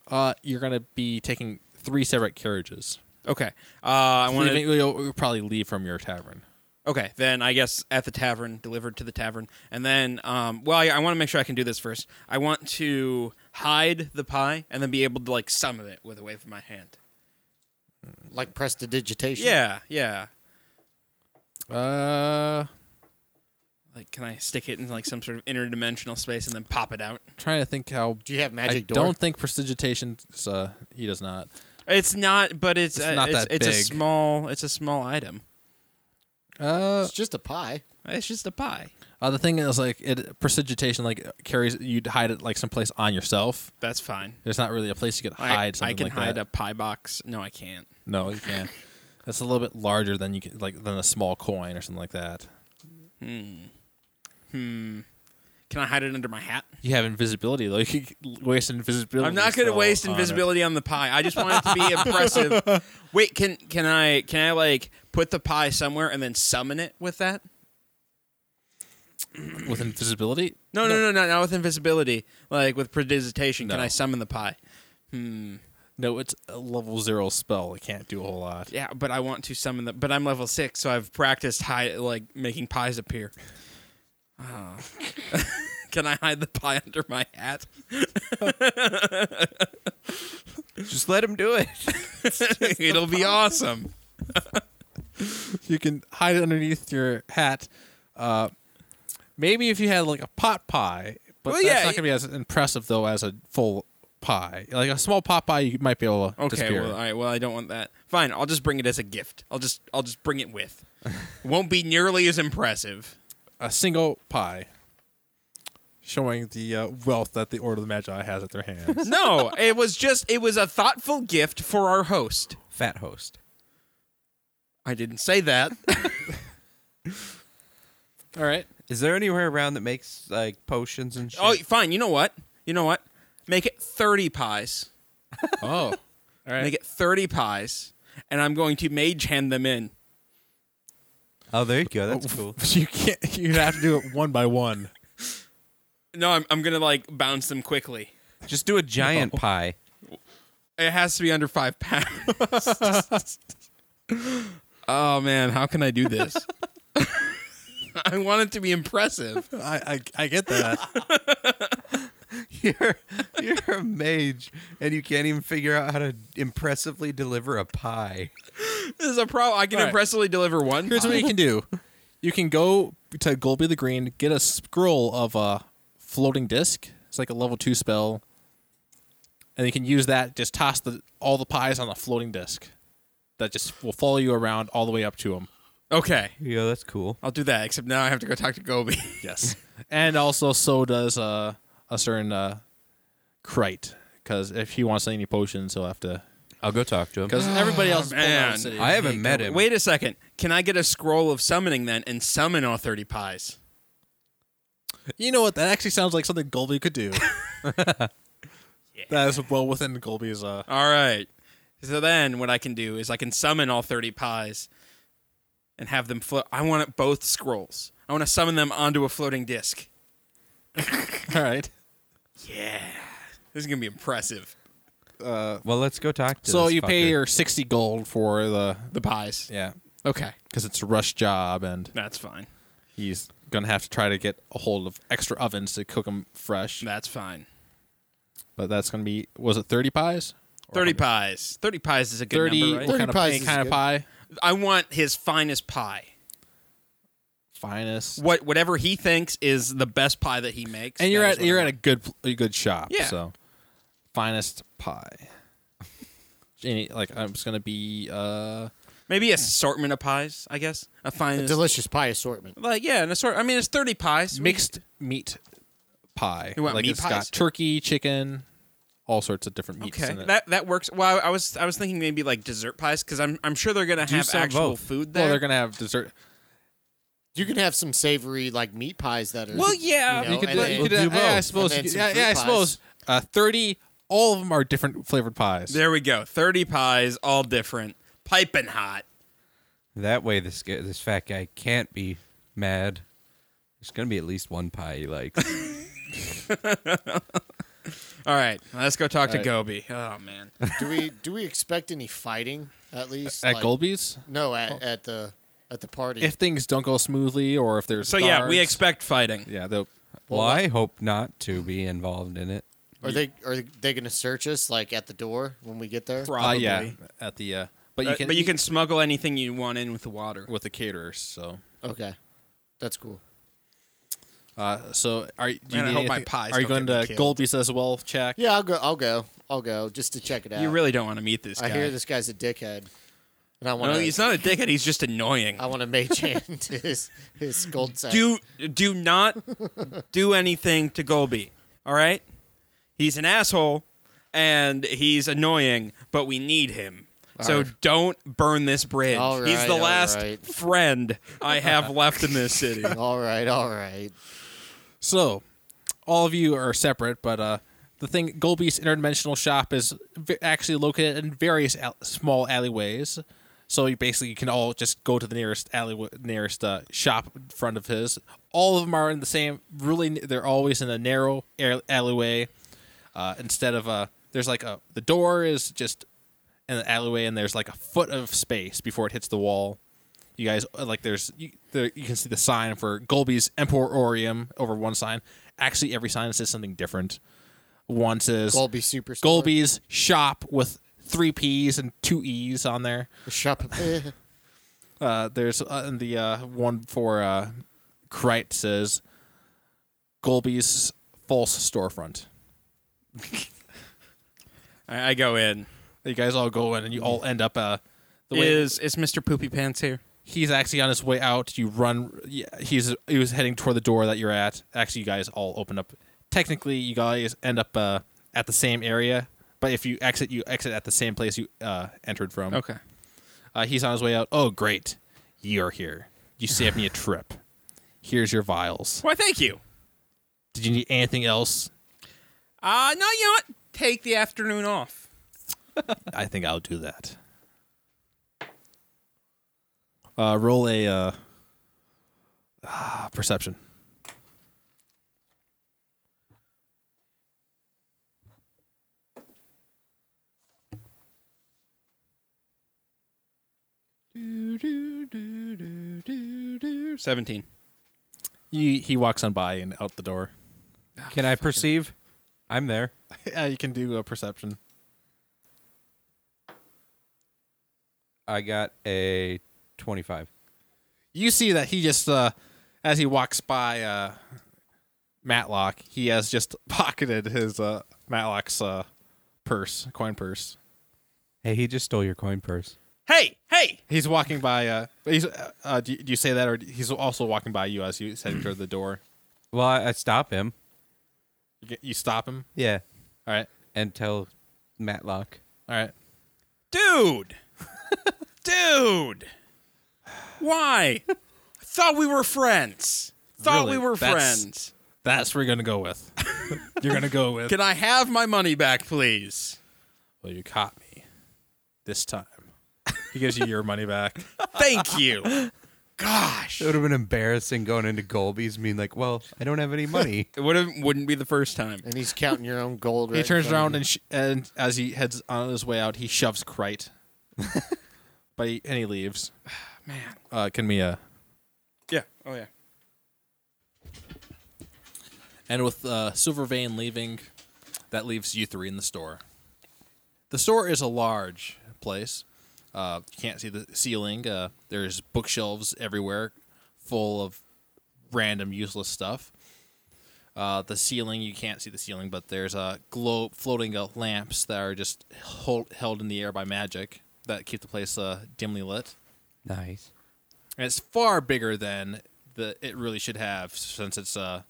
uh, you're gonna be taking three separate carriages. Okay. Uh, I want to. You'll, you'll probably leave from your tavern. Okay, then I guess at the tavern, delivered to the tavern, and then, um, well, I, I want to make sure I can do this first. I want to hide the pie and then be able to like summon it with a wave of my hand. Like prestidigitation. Yeah, yeah. Uh, Like, can I stick it in like some sort of interdimensional space and then pop it out? trying to think how. Do you have magic I door? don't think prestidigitation. Uh, he does not. It's not, but it's It's uh, not it's, that it's a big. small it's a small item. Uh, It's just a pie. It's just a pie. Uh, the thing is, like, it prestidigitation, like, carries you'd hide it like someplace on yourself. That's fine. There's not really a place you could I, hide I something can like hide that. a pie box. No, I can't. No, you can't. That's a little bit larger than you can, like, than a small coin or something like that. Hmm. Hmm. Can I hide it under my hat? You have invisibility though. You could waste invisibility. I'm not going to waste on it. invisibility on the pie. I just want it to be impressive. Wait, can can I can I like put the pie somewhere and then summon it with that? with invisibility. No, no, no, no, not with invisibility. Like with prestidigitation, can No. I summon the pie? Hmm. No, it's a level zero spell. It can't do a whole lot. Yeah, but I want to summon the. But I'm level six, so I've practiced high, like making pies appear. Oh. can I hide the pie under my hat? Just let him do it. It'll be awesome. You can hide it underneath your hat. Uh, maybe if you had like a pot pie, but Well, that's yeah, not gonna be as impressive though as a full pie. Like a small pot pie, you might be able to Okay, disappear. well, all right. Well, I don't want that. Fine, I'll just bring it as a gift. I'll just, I'll just bring it with. Won't be nearly as impressive. a single pie, showing the uh, wealth that the Order of the Magi has at their hands. No, it was just, it was a thoughtful gift for our host. Fat host. I didn't say that. All right. Is there anywhere around that makes like potions and oh, shit? oh, fine. You know what? You know what? Make it thirty pies. Oh. All right. Make it thirty pies, and I'm going to mage hand them in. Oh, there you go. That's oh, cool. You can't. You have to do it one by one. No, I'm, I'm gonna like bounce them quickly. Just do a giant pie. It has to be under five pounds. oh man, how can I do this? I want it to be impressive. I, I I get that. you're you're a mage and you can't even figure out how to impressively deliver a pie. This is a problem. I can All right. impressively deliver one. Here's what you can do. You can go to Golby the Green, get a scroll of a floating disc. It's like a level two spell, and you can use that. Just toss the all the pies on a floating disc. That just will follow you around all the way up to them. Okay, Yeah, that's cool. I'll do that. Except now I have to go talk to Golby. Yes, and also so does uh, a certain uh, Krite, because if he wants any potions, he'll have to. I'll go talk to him. Because everybody else, is pulling out of the man. city. I haven't Hey, met him. Wait a second. Can I get a scroll of summoning then and summon all thirty pies? You know what? That actually sounds like something Golby could do. That is well within Golby's. Uh, All right. So then what I can do is I can summon all 30 pies and have them float. I want it both scrolls. I want to summon them onto a floating disc. all right. Yeah. This is going to be impressive. Uh, well, let's go talk to So this you pay fucker. your sixty gold for the The pies. yeah, Okay. because it's a rush job, and That's fine. he's gonna have to try to get a hold of extra ovens to cook them fresh. That's fine. But that's gonna be was it thirty pies? Or 30 how pies. 30 pies is a good? Thirty. number, right? 30 kind of, pies any is kind of pie? I want his finest pie. Finest. What whatever he thinks is the best pie that he makes. And you're at you're at a good a good shop. Yeah. So finest pie. Any, like I'm just gonna be uh maybe assortment of pies, I guess. A A finest delicious pie assortment. like yeah, an assort. I mean, it's 30 pies. mixed meat pie. You want like meat it's pies? got turkey, chicken, all sorts of different meats Okay, in it. that that works. Well, I, I was I was thinking maybe like dessert pies because I'm I'm sure they're gonna Do have some actual both. food there. well, they're gonna have dessert. You can have some savory like meat pies that are. Well, yeah, you, know, you could, and do, then- you could uh, do yeah, I suppose. And then could- some yeah, fruit yeah, I pies. suppose. Uh, Thirty. All of them are different flavored pies. there we go. Thirty pies, all different, piping hot. That way, this guy, this fat guy can't be mad. There's gonna be at least one pie he likes. All right, let's go talk to All Golby. Oh man, do we do we expect any fighting at least? at Like- Golby's. No, at, at the at the party. If things don't go smoothly, or if there's so yeah, we guards- expect fighting. Yeah, they'll. well, I hope not to be involved in it. are they are they going to search us like at the door when we get there? Uh, Probably. yeah, at the. Uh, but you Uh, can. but you eat can smuggle anything you want in with the water. with the caterers. So. Okay, that's cool. Uh, so are you? Man, I hope my pies Are you don't going get to me killed. Golby's as well, Jack? Yeah, I'll go. I'll go. I'll go just to check it out. You really don't want to meet this guy. I hear this guy's a dickhead, and I want No, to. he's not a dickhead. He's just annoying. I want to mage hand his his gold set. do do not do anything to Golby. All right, he's an asshole and he's annoying, but we need him. So Alright. don't burn this bridge. All he's right, the all last right. friend I have left in this city. all right, all right. So, all of you are separate, but uh, the thing Golby's interdimensional shop is v- actually located in various al- small alleyways. So you basically you can all just go to the nearest alley, nearest uh, shop in front of his. All of them are in the same. Really, they're always in a narrow alleyway. Uh, instead of uh, there's like a the door is just in the alleyway, and there's like a foot of space before it hits the wall. You guys uh, like there's you, there, you can see the sign for Golby's Emporium over one sign. Actually, every sign says something different. One says Golby Superstore. Golby's shop with three P's and two E's on there. shop. Eh. Uh, there's uh, and the uh, one for uh, Krite says Golby's false storefront. I, I go in. You guys all go in and you all end up uh, the way Is is Mr. Poopy Pants here? He's actually on his way out. You run. He's he was heading toward the door that you're at. Actually, you guys all open up. Technically, you guys end up uh, at the same area, but if you exit, you exit at the same place you uh, entered from. Okay. Uh, he's on his way out. Oh, great, you're here. You saved me a trip. Here's your vials. Why, thank you. Did you need anything else? Uh no, you know what? Take the afternoon off. I think I'll do that. Uh, roll a uh, ah, perception. Seventeen. He he walks on by and out the door. Can I perceive? I'm there. Yeah, you can do a perception. I got a 25. You see that he just, uh, as he walks by uh, Matlock, he has just pocketed his uh, Matlock's uh, purse, coin purse. Hey, he just stole your coin purse. Hey, hey! He's walking by. Uh, he's. Uh, uh, do, you, do you say that, or he's also walking by you as you heading toward the door? Well, I, I stop him. You, get, you stop him. Yeah. All right. And tell Matlock. All right. Dude! Dude! Why? I thought we were friends. Thought Really? we were That's- friends. That's what you're gonna go with. you're gonna go with. Can I have my money back, please? Well, you caught me this time. He gives you your money back. Thank you. Gosh. It would have been embarrassing going into Golby's being like, well, I don't have any money. It would have wouldn't be the first time. And he's counting your own gold. Right He in turns front around you. and sh- and as he heads on his way out, he shoves Krite. but he, and he leaves. Man. Uh, can we uh Yeah. Oh yeah. And with uh, Silver Vein leaving, that leaves you three in the store. The store is a large place. Uh, you can't see the ceiling. Uh, there's bookshelves everywhere, full of random useless stuff. Uh, the ceiling, you can't see the ceiling, but there's uh, glow floating uh, lamps that are just hold, held in the air by magic that keep the place uh, dimly lit. Nice. And it's far bigger than the it really should have, since it's uh,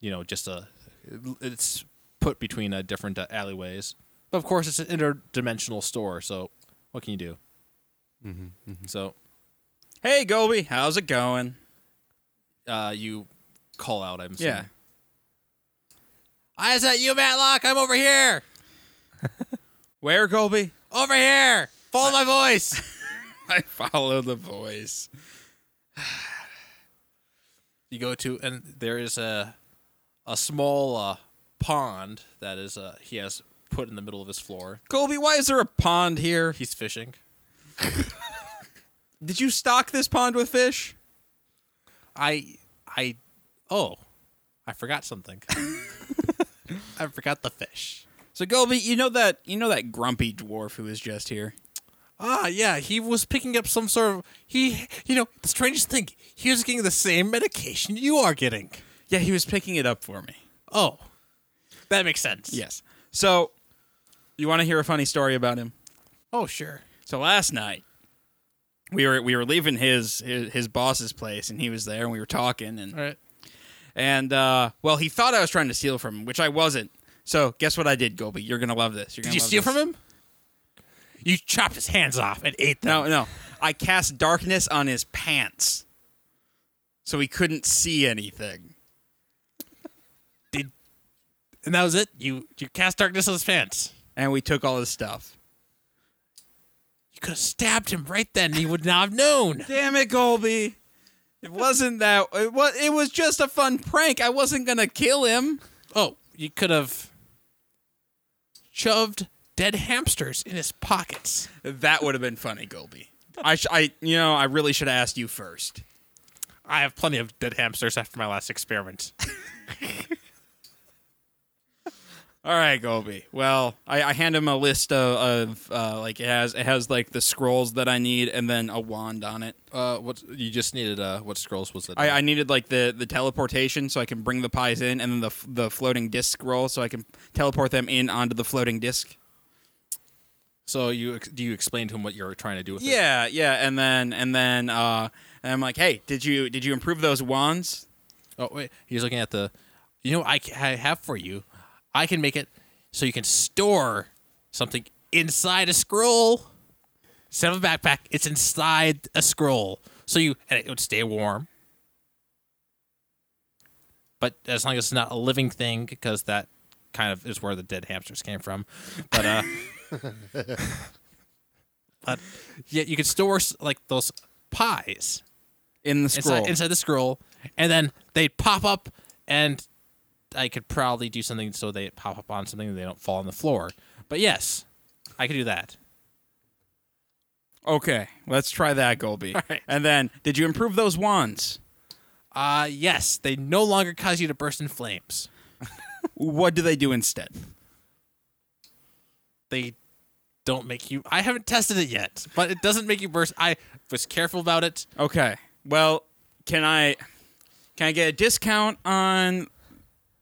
you know, just a it's put between uh, different uh, alleyways. But of course, it's an interdimensional store, so what can you do? Mm-hmm, So Hey, Golby, how's it going? uh, you call out. I'm Yeah. I is that you, Matlock? I'm over here. Where, Golby? Over here. Follow my voice. I follow the voice. you go to, and there is a a small uh, pond that is uh, he has put in the middle of his floor. Golby, why is there a pond here? He's fishing. Did you stock this pond with fish? I I oh, I forgot something. I forgot the fish. So Golby, you know that you know that grumpy dwarf who was just here. Ah, yeah, he was picking up some sort of he. You know, the strangest thing, he was getting the same medication you are getting. Yeah, he was picking it up for me. Oh, that makes sense. Yes. So, you want to hear a funny story about him? Oh, sure. So last night, we were we were leaving his his, his boss's place, and he was there, and we were talking, and right. and uh, well, he thought I was trying to steal from him, which I wasn't. So guess what I did, Golby? You're gonna love this. You're Did gonna you love steal this. from him? You chopped his hands off and ate them. No, no. I cast darkness on his pants, so he couldn't see anything. Did and that was it. You you cast darkness on his pants. And we took all his stuff. You could have stabbed him right then. and He would not have known. Damn it, Golby. It wasn't that. It was. It was just a fun prank. I wasn't gonna kill him. Oh, you could have shoved dead hamsters in his pockets. That would have been funny, Golby. I, sh- I, you know, I really should have asked you first. I have plenty of dead hamsters after my last experiment. All right, Golby. Well, I, I hand him a list of, of uh, like it has it has like the scrolls that I need and then a wand on it. Uh, what you just needed? Uh, what scrolls was it? I, I needed like the, the teleportation so I can bring the pies in, and then the the floating disc scroll so I can teleport them in onto the floating disc. So you do you explain to him what you're trying to do with it? Yeah, yeah, and then and then uh, and I'm like, hey, did you did you improve those wands? Oh wait, he's looking at the. You know, I, I have for you. I can make it so you can store something inside a scroll. Instead of a backpack, it's inside a scroll, so you and it would stay warm. But as long as it's not a living thing, because that kind of is where the dead hamsters came from. But uh, but yeah, you could store like those pies In the scroll. inside, inside the scroll, and then they'd pop up, and I could probably do something so they pop up on something and they don't fall on the floor. But yes, I could do that. Okay, let's try that, Golby. Right. And then, did you improve those wands? Uh yes, they no longer cause you to burst in flames. what do they do instead? They don't make you. I haven't tested it yet, but it doesn't make you burst. I was careful about it. Okay. Well, can I can I get a discount on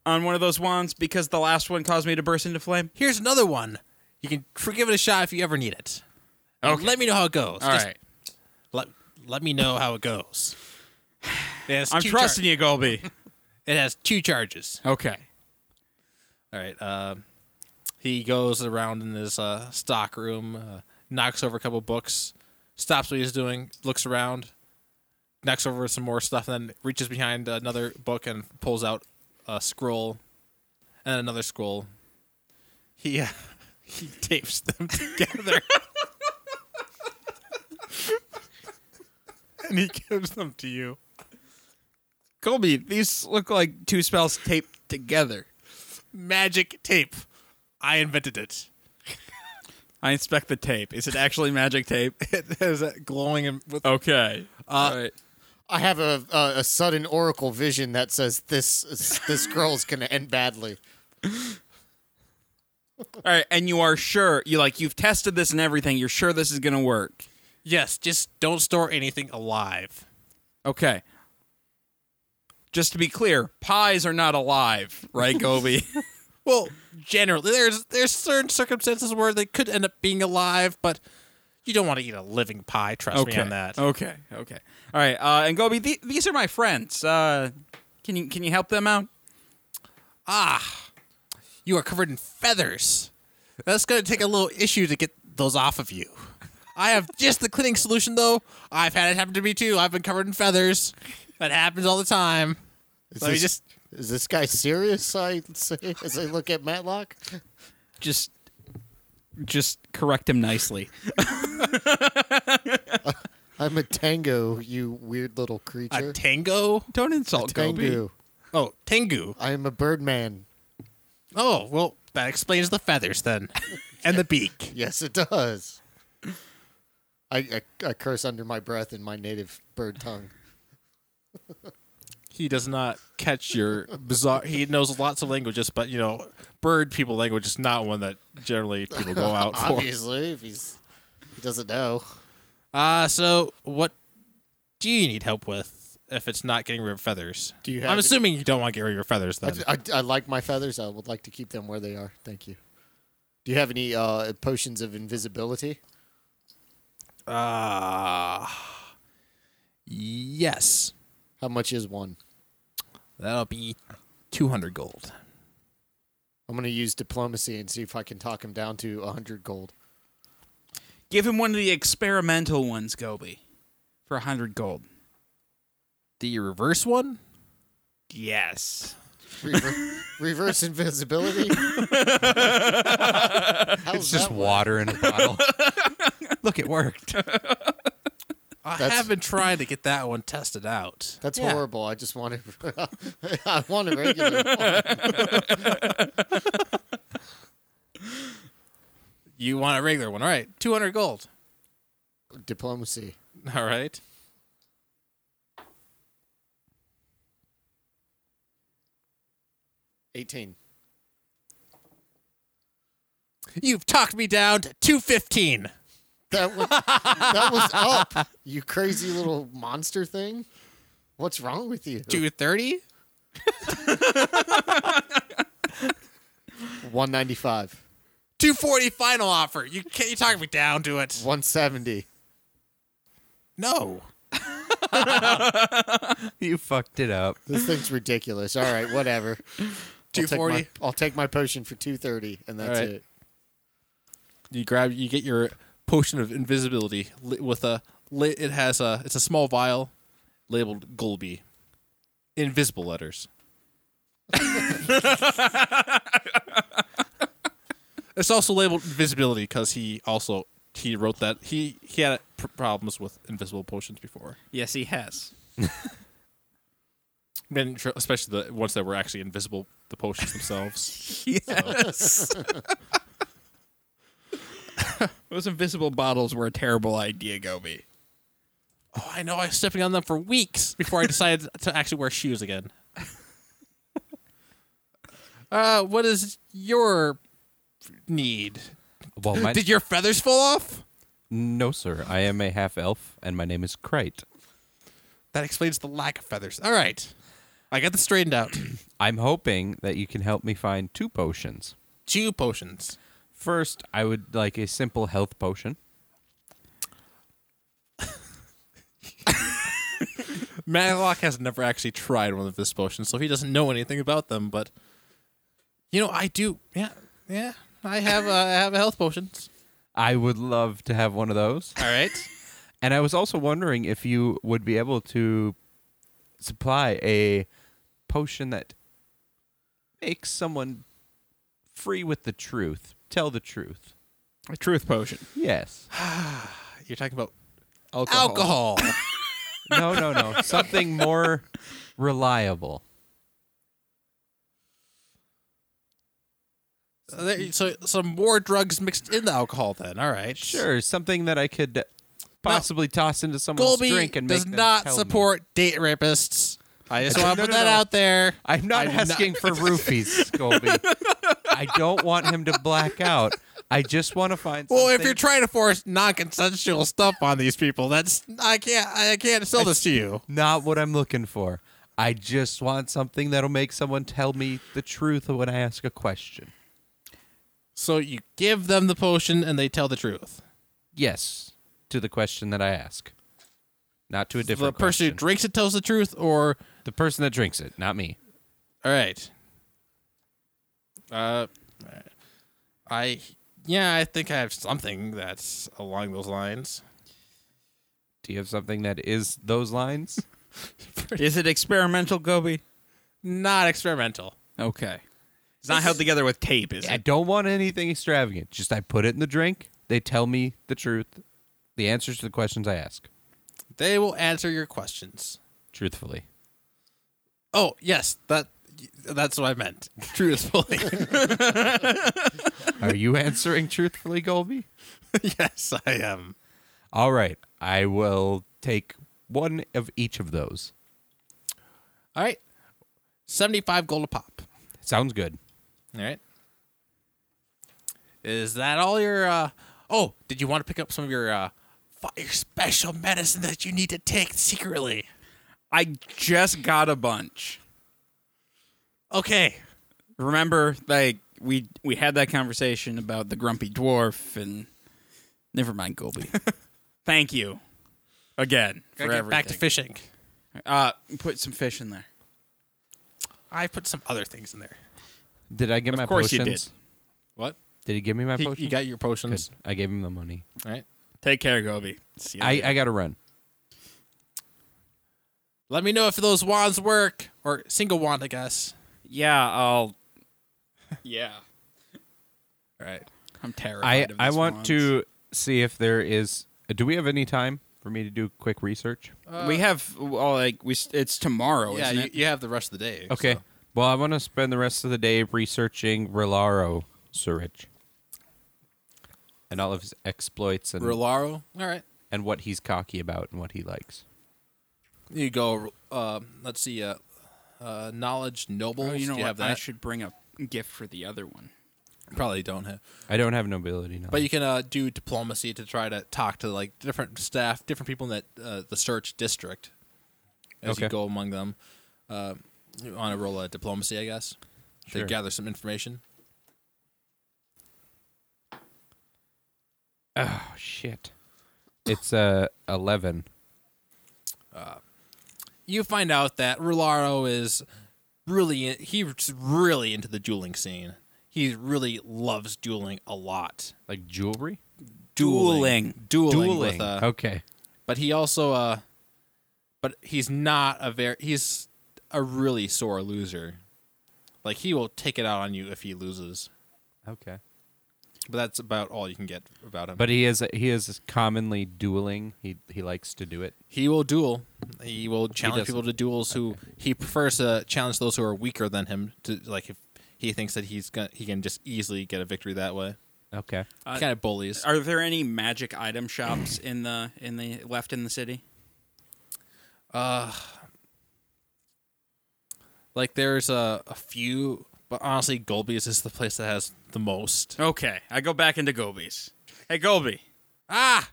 on one of those wands because the last one caused me to burst into flame? Here's another one. You can tr- give it a shot if you ever need it. And Okay. Let me know how it goes. All Just right. Let Let me know how it goes. It I'm trusting you, Golby. It has two charges. okay. All right. Um, he goes around in his uh, stock room, uh, knocks over a couple books, stops what he's doing, looks around, knocks over some more stuff, and then reaches behind another book and pulls out a scroll and another scroll. He uh, he tapes them together. and he gives them to you. Golby, these look like two spells taped together. Magic tape. I invented it. I inspect the tape. Is it actually magic tape? It has a glowing and with Okay. Uh, All right. I have a, a a sudden oracle vision that says this this girl's gonna end badly. All right, and you are sure you like you've tested this and everything. You're sure this is gonna work. Yes, just don't store anything alive. Okay. Just to be clear, pies are not alive, right, Golby? Well, generally, there's there's certain circumstances where they could end up being alive, but you don't want to eat a living pie. Trust okay. me on that. Okay. Okay. All right. Uh, and Golby, th- these are my friends. Uh, can you can you help them out? Ah, you are covered in feathers. That's going to take a little issue to get those off of you. I have just the cleaning solution, though. I've had it happen to me too. I've been covered in feathers. That happens all the time. Is Let me just is this guy serious? I say as I look at Matlock. Just just correct him nicely. I'm a tango, you weird little creature. a tango. Don't insult Golby. tango. Oh, tengu. I am a birdman. Oh, well, that explains the feathers then, and the beak. Yes, it does. I, I I curse under my breath in my native bird tongue. He does not catch your bizarre. He knows lots of languages, but you know, bird people language is not one that generally people go out for. Obviously, if he's he doesn't know. Uh so what do you need help with if it's not getting rid of feathers? Do you have? I'm assuming you don't want to get rid of your feathers I, then. I, I like my feathers. I would like to keep them where they are. Thank you. Do you have any uh, potions of invisibility? Uh yes. How much is one? That'll be 200 gold. I'm going to use diplomacy and see if I can talk him down to 100 gold. Give him one of the experimental ones, Golby, for a hundred gold. The reverse one? Yes. Rever- reverse invisibility? It's just water in a bottle. Look, it worked. I That's- have been trying to get that one tested out. That's Yeah. horrible. I just want to. I want a regular one. You want a regular one. All right. 200 gold. Diplomacy. All right. Eighteen. You've talked me down to 215. That was, that was up. You crazy little monster thing. What's wrong with you? 230? One ninety five. 240 final offer. You can't you talk me down to it. One seventy. No. You fucked it up. This thing's ridiculous. All right, whatever. I'll take 240. my- I'll take my potion for two thirty, and that's All right. it. You grab you get your potion of invisibility with a it has a it's a small vial labeled Golby. Invisible letters. it's also labeled invisibility because he also he wrote that he he had pr- problems with invisible potions before. Yes, he has. And especially the ones that were actually invisible, the potions themselves. Yes. Those invisible bottles were a terrible idea, Golby. oh, I know. I was stepping on them for weeks before I decided to actually wear shoes again. Uh, what is your need? Well, my, Did your feathers fall off? no, sir. I am a half elf, and my name is Krite. That explains the lack of feathers. All right, I got this straightened out. I'm hoping that you can help me find two potions. Two potions. First, I would like a simple health potion. Matlock has never actually tried one of this potions, so he doesn't know anything about them. But you know, I do. Yeah, yeah. I have. Uh, I have health potions. I would love to have one of those. All right. And I was also wondering if you would be able to supply a potion that makes someone free with the truth, tell the truth. A truth potion. Yes. You're talking about Alcohol. alcohol. No, no, no. Something more reliable. So there- so some more drugs mixed in the alcohol. Then, all right. Sure, something that I could possibly toss into someone's Golby drink and make does them not tell me. support date rapists. I just want to no, put no, that no. out there. I'm not I'm not- asking for roofies, Golby. I don't want him to black out. I just want to find. Well, if something- you're trying to force non-consensual stuff on these people, that's I can't I can't sell this to you. not what I'm looking for. I just want something that'll make someone tell me the truth when I ask a question. So you give them the potion and they tell the truth. Yes, to the question that I ask. Not to a different The different person who question. drinks it tells the truth, or the person that drinks it, not me. all right. Uh, I yeah, I think I have something that's along those lines. Do you have something that is those lines? Is it experimental, Golby? Not experimental. Okay. It's not held together with tape, is it? I it? don't want anything extravagant. Just I put it in the drink. They tell me the truth, the answers to the questions I ask, They will answer your questions. truthfully. Oh yes, that that's what I meant. Truthfully, Are you answering truthfully, Golby? yes, I am. All right. I will take one of each of those. All right, seventy-five gold a pop. Sounds good. All right. Is that all your? uh Oh, did you want to pick up some of your uh fi- special medicine that you need to take secretly? I just got a bunch. Okay. Remember, like we we had that conversation about the grumpy dwarf, and never mind, Golby. Thank you again for Gotta back to fishing. Uh, put some fish in there. I put some other things in there. Did I get my potions? Of course you did. What? Did he give me my He, potions? you got your Good. potions. I gave him the money. All right. Take care, Golby. See you I, later. I got to run. Let me know if those wands work or single wand, I guess. Yeah, I'll. Yeah, All right. I'm I terrified. of I these want wands. to see if there is. Do we have any time for me to do quick research? we have well, like we. It's tomorrow, yeah, isn't you, it? you have the rest of the day. Okay. so- Well, I want to spend the rest of the day researching Rilaro Surich and all of his exploits and Rilaro. All right. and what he's cocky about and what he likes. You go. Uh, let's see. Uh, uh, knowledge nobles. Oh, you know Do you what? have I that? should bring a gift for the other one. Probably don't have. I don't have nobility now. But you can uh, do diplomacy to try to talk to like different staff, different people in that uh, the search district. As you go among them, uh, on a roll of diplomacy, I guess, to gather some information. oh shit! It's uh eleven. You find out that Rularo is really he's really into the dueling scene. He really loves dueling a lot. Like jewelry. Dueling. dueling, with uh, okay. but he also uh but he's not a very he's a really sore loser like he will take it out on you if he loses Okay. But that's about all you can get about him But he is he is commonly dueling. He he likes to do it. he will duel he will challenge doesn't- people to duels who he prefers to challenge those who are weaker than him to like if he thinks that he's gonna he can just easily get a victory that way Okay. Uh, kind of bullies Are there any magic item shops in the in the left in the city? Uh, like there's a, a few But honestly, Golby's is the place that has the most. Okay, I go back into Golby's. Hey, Golby. Ah,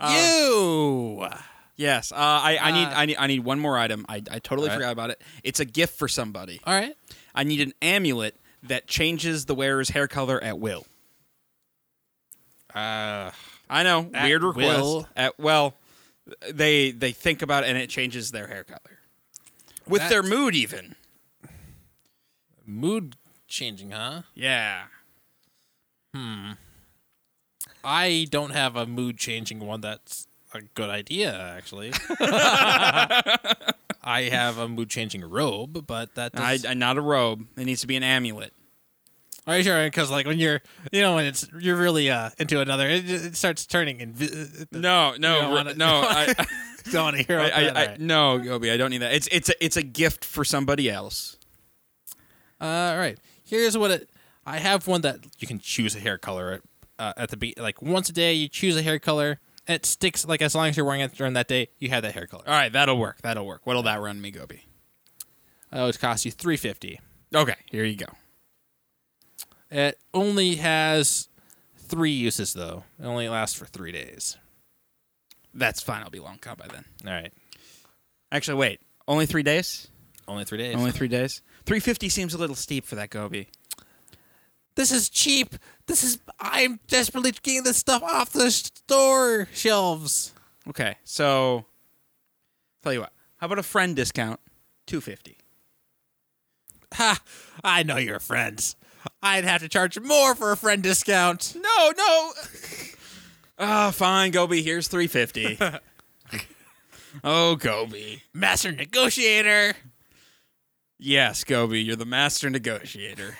Uh, you. Yes, uh, I, I need Uh, I need I need one more item. I, I totally Alright. forgot about it. It's a gift for somebody. All right. I need an amulet that changes the wearer's hair color at will. Uh, I know, At weird request. will? At well, they they think about it and it changes their hair color with their That's- mood even. mood changing, huh? Yeah. Hmm. I don't have a mood changing one that's a good idea, actually. I have a mood changing robe, but that does, I not a robe. It needs to be an amulet. Are you sure? Because like when you're, you know, when it's you're really uh into another, it, it starts turning and No, no, don't wanna- no. I, don't want to hear I, about I, that. I, All right. no, Golby, I don't need that. It's it's a, it's a gift for somebody else. Uh, all right. Here's what it. I have one that you can choose a hair color at, uh, at the be like once a day. You choose a hair color. And it sticks like as long as you're wearing it during that day, you have that hair color. All right, that'll work. That'll work. What'll that run me, Golby? Uh, it costs you three fifty. Okay, here you go. It only has three uses though. It only lasts for three days. That's fine. I'll be long gone by then. All right. Actually, wait. Only three days. Only three days. Only three days. Three fifty seems a little steep for that Golby. this is cheap. This is. I'm desperately getting this stuff off the store shelves. Okay, so tell you what. How about a friend discount? Two fifty. Ha! I know your friends. I'd have to charge more for a friend discount. No, no. Ah, fine, Golby. Here's three fifty. oh, Golby. Master negotiator. Yes, Golby. You're the master negotiator.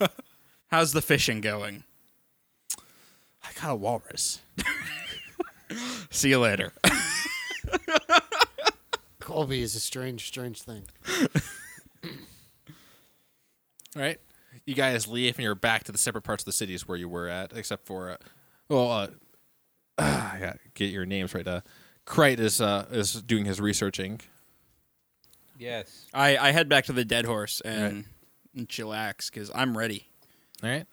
How's the fishing going? I got a walrus. See you later. Golby is a strange, strange thing. All right. You guys leave and you're back to the separate parts of the cities where you were at, except for, uh, well, uh, I gotta get your names right. Uh, Krite is uh, is doing his researching. Yes. I, I head back to the dead horse and, and chillax because I'm ready. All right.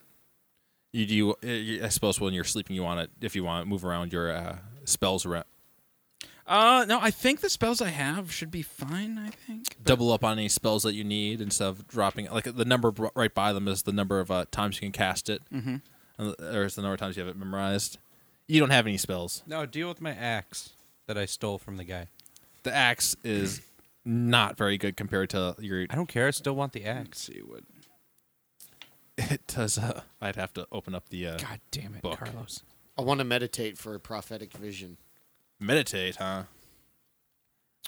You do. uh, you- I suppose when you're sleeping, you want to, if you want to move around your uh, spells around, Uh, no, I think the spells I have should be fine. I think. double up on any spells that you need instead of dropping. Like the number right by them is the number of uh, times you can cast it, mm-hmm. or is the number of times you have it memorized. You don't have any spells. No, deal with my axe that I stole from the guy. The axe is not very good compared to your. I don't care. I still want the Let's axe. see what. It does. Uh, I'd have to open up the uh, God damn it, Book. Carlos. I want to meditate for a prophetic vision. meditate, huh?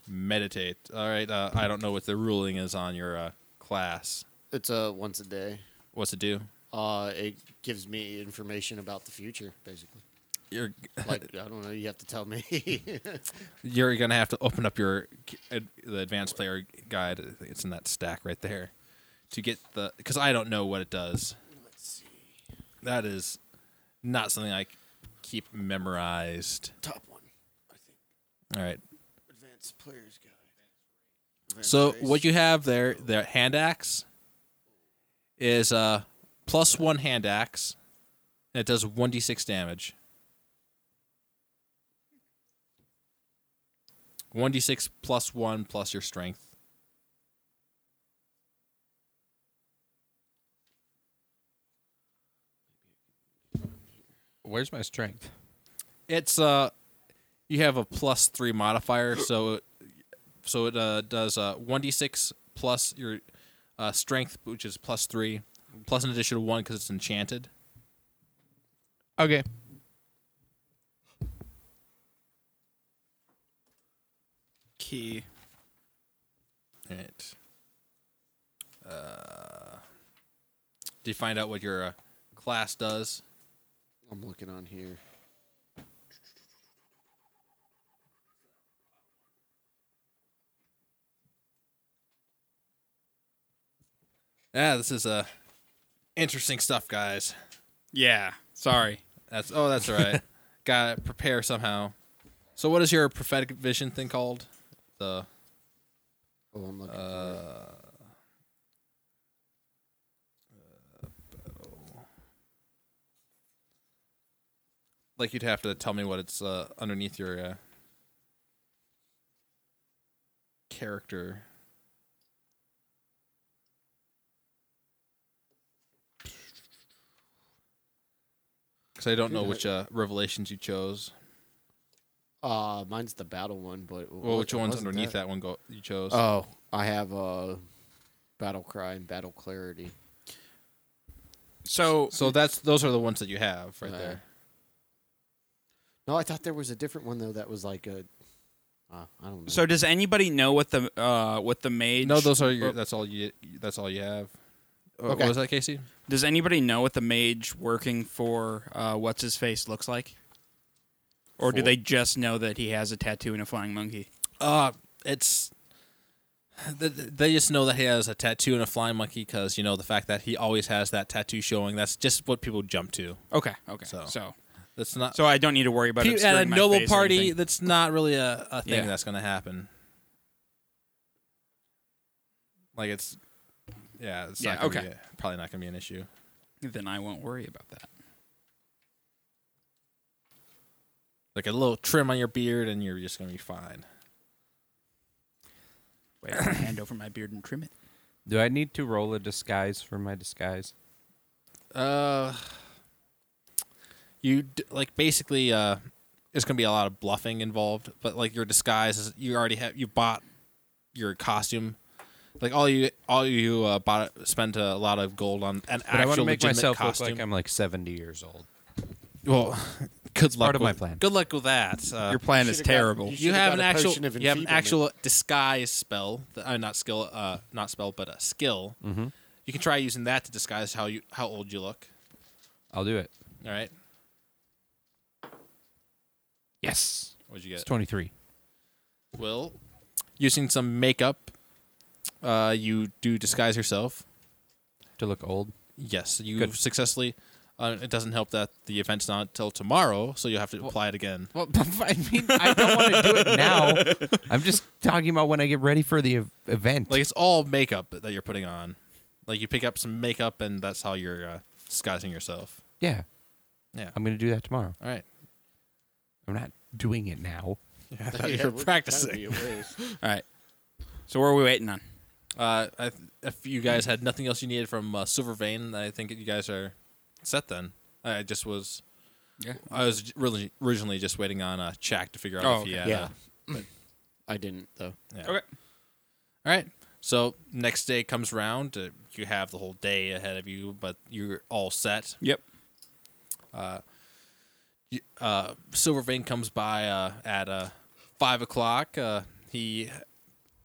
Meditate. All right. Uh, I don't know what the ruling is on your uh, class. It's uh, once a day. What's it do? Uh, it gives me information about the future, basically. You're Like I don't know, you have to tell me. you're gonna have to open up your ad- the advanced player guide. It's in that stack right there to get the because I don't know what it does. Let's see. That is not something I keep memorized. Top one, I think. All right. Advanced Player's Guide. Advanced So Race. what you have there, the hand axe, is uh plus one hand axe, and it does one d six damage. One d six plus one plus your strength. Where's my strength? It's uh, you have a plus three modifier, so it, so it uh, does uh one d six plus your uh strength, which is plus three, plus an additional one because it's enchanted. Okay. Key. Right. Uh, do you find out what your uh, class does? I'm looking on here. Yeah, this is uh, interesting stuff, guys. Yeah. Sorry. That's oh, that's all right. Got to prepare somehow. So, what is your prophetic vision thing called? the. Oh, I'm looking. Uh, like you'd have to tell me what it's uh, underneath your uh, character. Because I don't know which uh, revelations you chose. Uh, mine's the battle one, but Well, which one's underneath that, one go you chose? Oh, I have uh, battle cry and battle clarity. So so that's those are the ones that you have right Uh, there. No, I thought there was a different one though that was like a. Uh, I don't know. so does anybody know what the uh what the mage? No, those are your. or- That's all you. That's all you have. Okay. What was that, Casey? Does anybody know what the mage working for uh, what's his face looks like? Or do they just know that he has a tattoo and a flying monkey? Uh, it's. th- th- They just know that he has a tattoo and a flying monkey because you know the fact that he always has that tattoo showing. That's just what people jump to. Okay, okay. So- So That's not so I don't need to worry about it. at a noble party. That's not really a, a thing Yeah. that's going to happen. Like it's, yeah, it's Yeah, not gonna okay. be a- probably not going to be an issue. Then I won't worry about that. Like a little trim on your beard, and you're just going to be fine. Wait, I'm hand over my beard and trim it. Do I need to roll a disguise for my disguise? Uh, you d- like basically uh, there's gonna be a lot of bluffing involved, but like your disguise is you already have you bought your costume. Like all you all you uh, bought spent a lot of gold on an But I want actual to make legitimate myself costume. look like I'm like 70 years old. well, good luck. part of my with- plan. Good luck with that. Uh, Your plan is should've got- terrible. you you should've an actual you have an actual disguise spell. that- Uh, not skill. Uh, not spell, but a skill. Mm-hmm. You can try using that to disguise how you how old you look. I'll do it. All right. Yes. What'd you It's get? 23. Well, using some makeup, uh, you do disguise yourself. To look old. Yes, you Good. successfully. Uh, it doesn't help that the event's not until tomorrow, so you'll have to apply it again. Well, I mean, I don't want to do it now. I'm just talking about when I get ready for the event. Like it's all makeup that you're putting on. Like you pick up some makeup, and that's how you're uh, disguising yourself. yeah, Yeah. I'm going to do that tomorrow. All right. I'm not doing it now. I thought Yeah, you were practicing. kinda be a waste. All right. So what are we waiting on? Uh, I th- if you guys had nothing else you needed from uh, Silver Vein, I think you guys are set. Then I just was. Yeah. I was really originally just waiting on uh, Chak to figure out Oh, if he had. yeah, uh, I didn't though. yeah. Okay. All right. So next day comes around. Uh, you have the whole day ahead of you, but you're all set. Yep. Y- Uh, Silver Vein comes by uh, at uh, five o'clock. Uh, he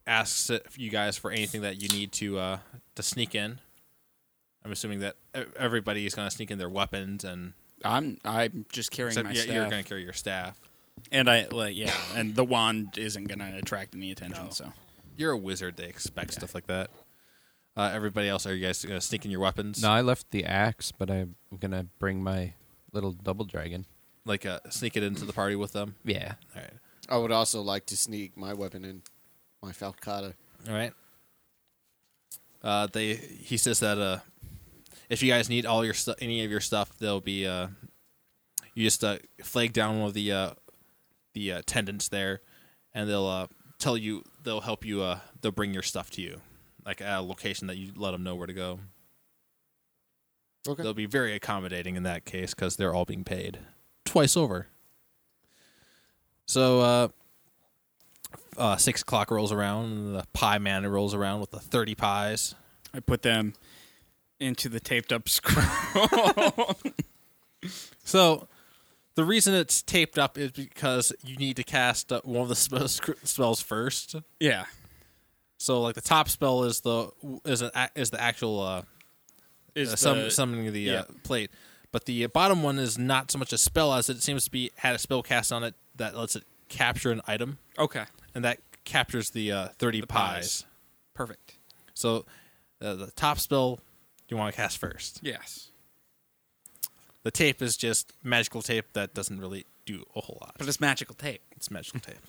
asks if you guys for anything that you need to uh, to sneak in. I'm assuming that e- everybody is going to sneak in their weapons, and I'm I'm just carrying except my yeah, staff. you're going to carry your staff. and I like yeah, and the wand isn't gonna attract any attention. No. So You're a wizard; they expect stuff like that. Uh, everybody else, are you guys going to sneak in your weapons? No, I left the axe, but I'm going to bring my little double dragon. Like uh, sneak it into the party with them. Yeah. All right. I would also like to sneak my weapon in, my falcata. All right. Uh, they he says that uh, if you guys need all your stuff, any of your stuff, they'll be uh, you just uh, flag down one of the uh, the uh, attendants there, and they'll uh, tell you they'll help you. Uh, they'll bring your stuff to you, like at a location that you let them know where to go. Okay. They'll be very accommodating in that case because they're all being paid twice over. So, uh, uh, six o'clock rolls around, and the pie man rolls around with the thirty pies. I put them into the taped up scroll. So, the reason it's taped up is because you need to cast uh, one of the spells first. yeah. So, like the top spell is the is an, is the actual uh, Is uh, sum, the- summoning the yeah. uh, plate, but the bottom one is not so much a spell as it seems to be had a spell cast on it that lets it capture an item, okay. and that captures the uh, thirty The pies. pies. Perfect. So, uh, the top spell you want to cast first. Yes. The tape is just magical tape that doesn't really do a whole lot. But it's magical tape. It's magical tape.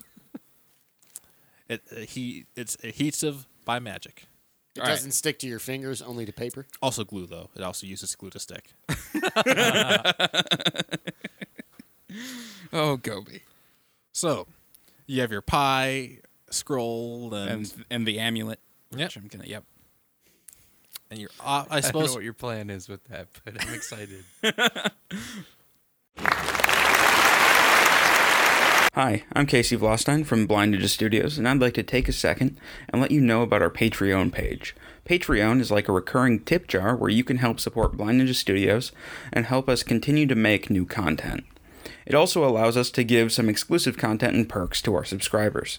It uh, he it's adhesive by magic. It All right. doesn't stick to your fingers, only to paper. Also glue though. It also uses glue to stick. Oh, Golby. So, you have your pie scroll and And and the amulet. Yep. I'm gonna. Yep. And your uh, I I don't know suppose what your plan is with that, but I'm excited. Hi, I'm Casey Vlostein from Blind Ninja Studios, and I'd like to take a second and let you know about our Patreon page. Patreon is like a recurring tip jar where you can help support Blind Ninja Studios and help us continue to make new content. It also allows us to give some exclusive content and perks to our subscribers.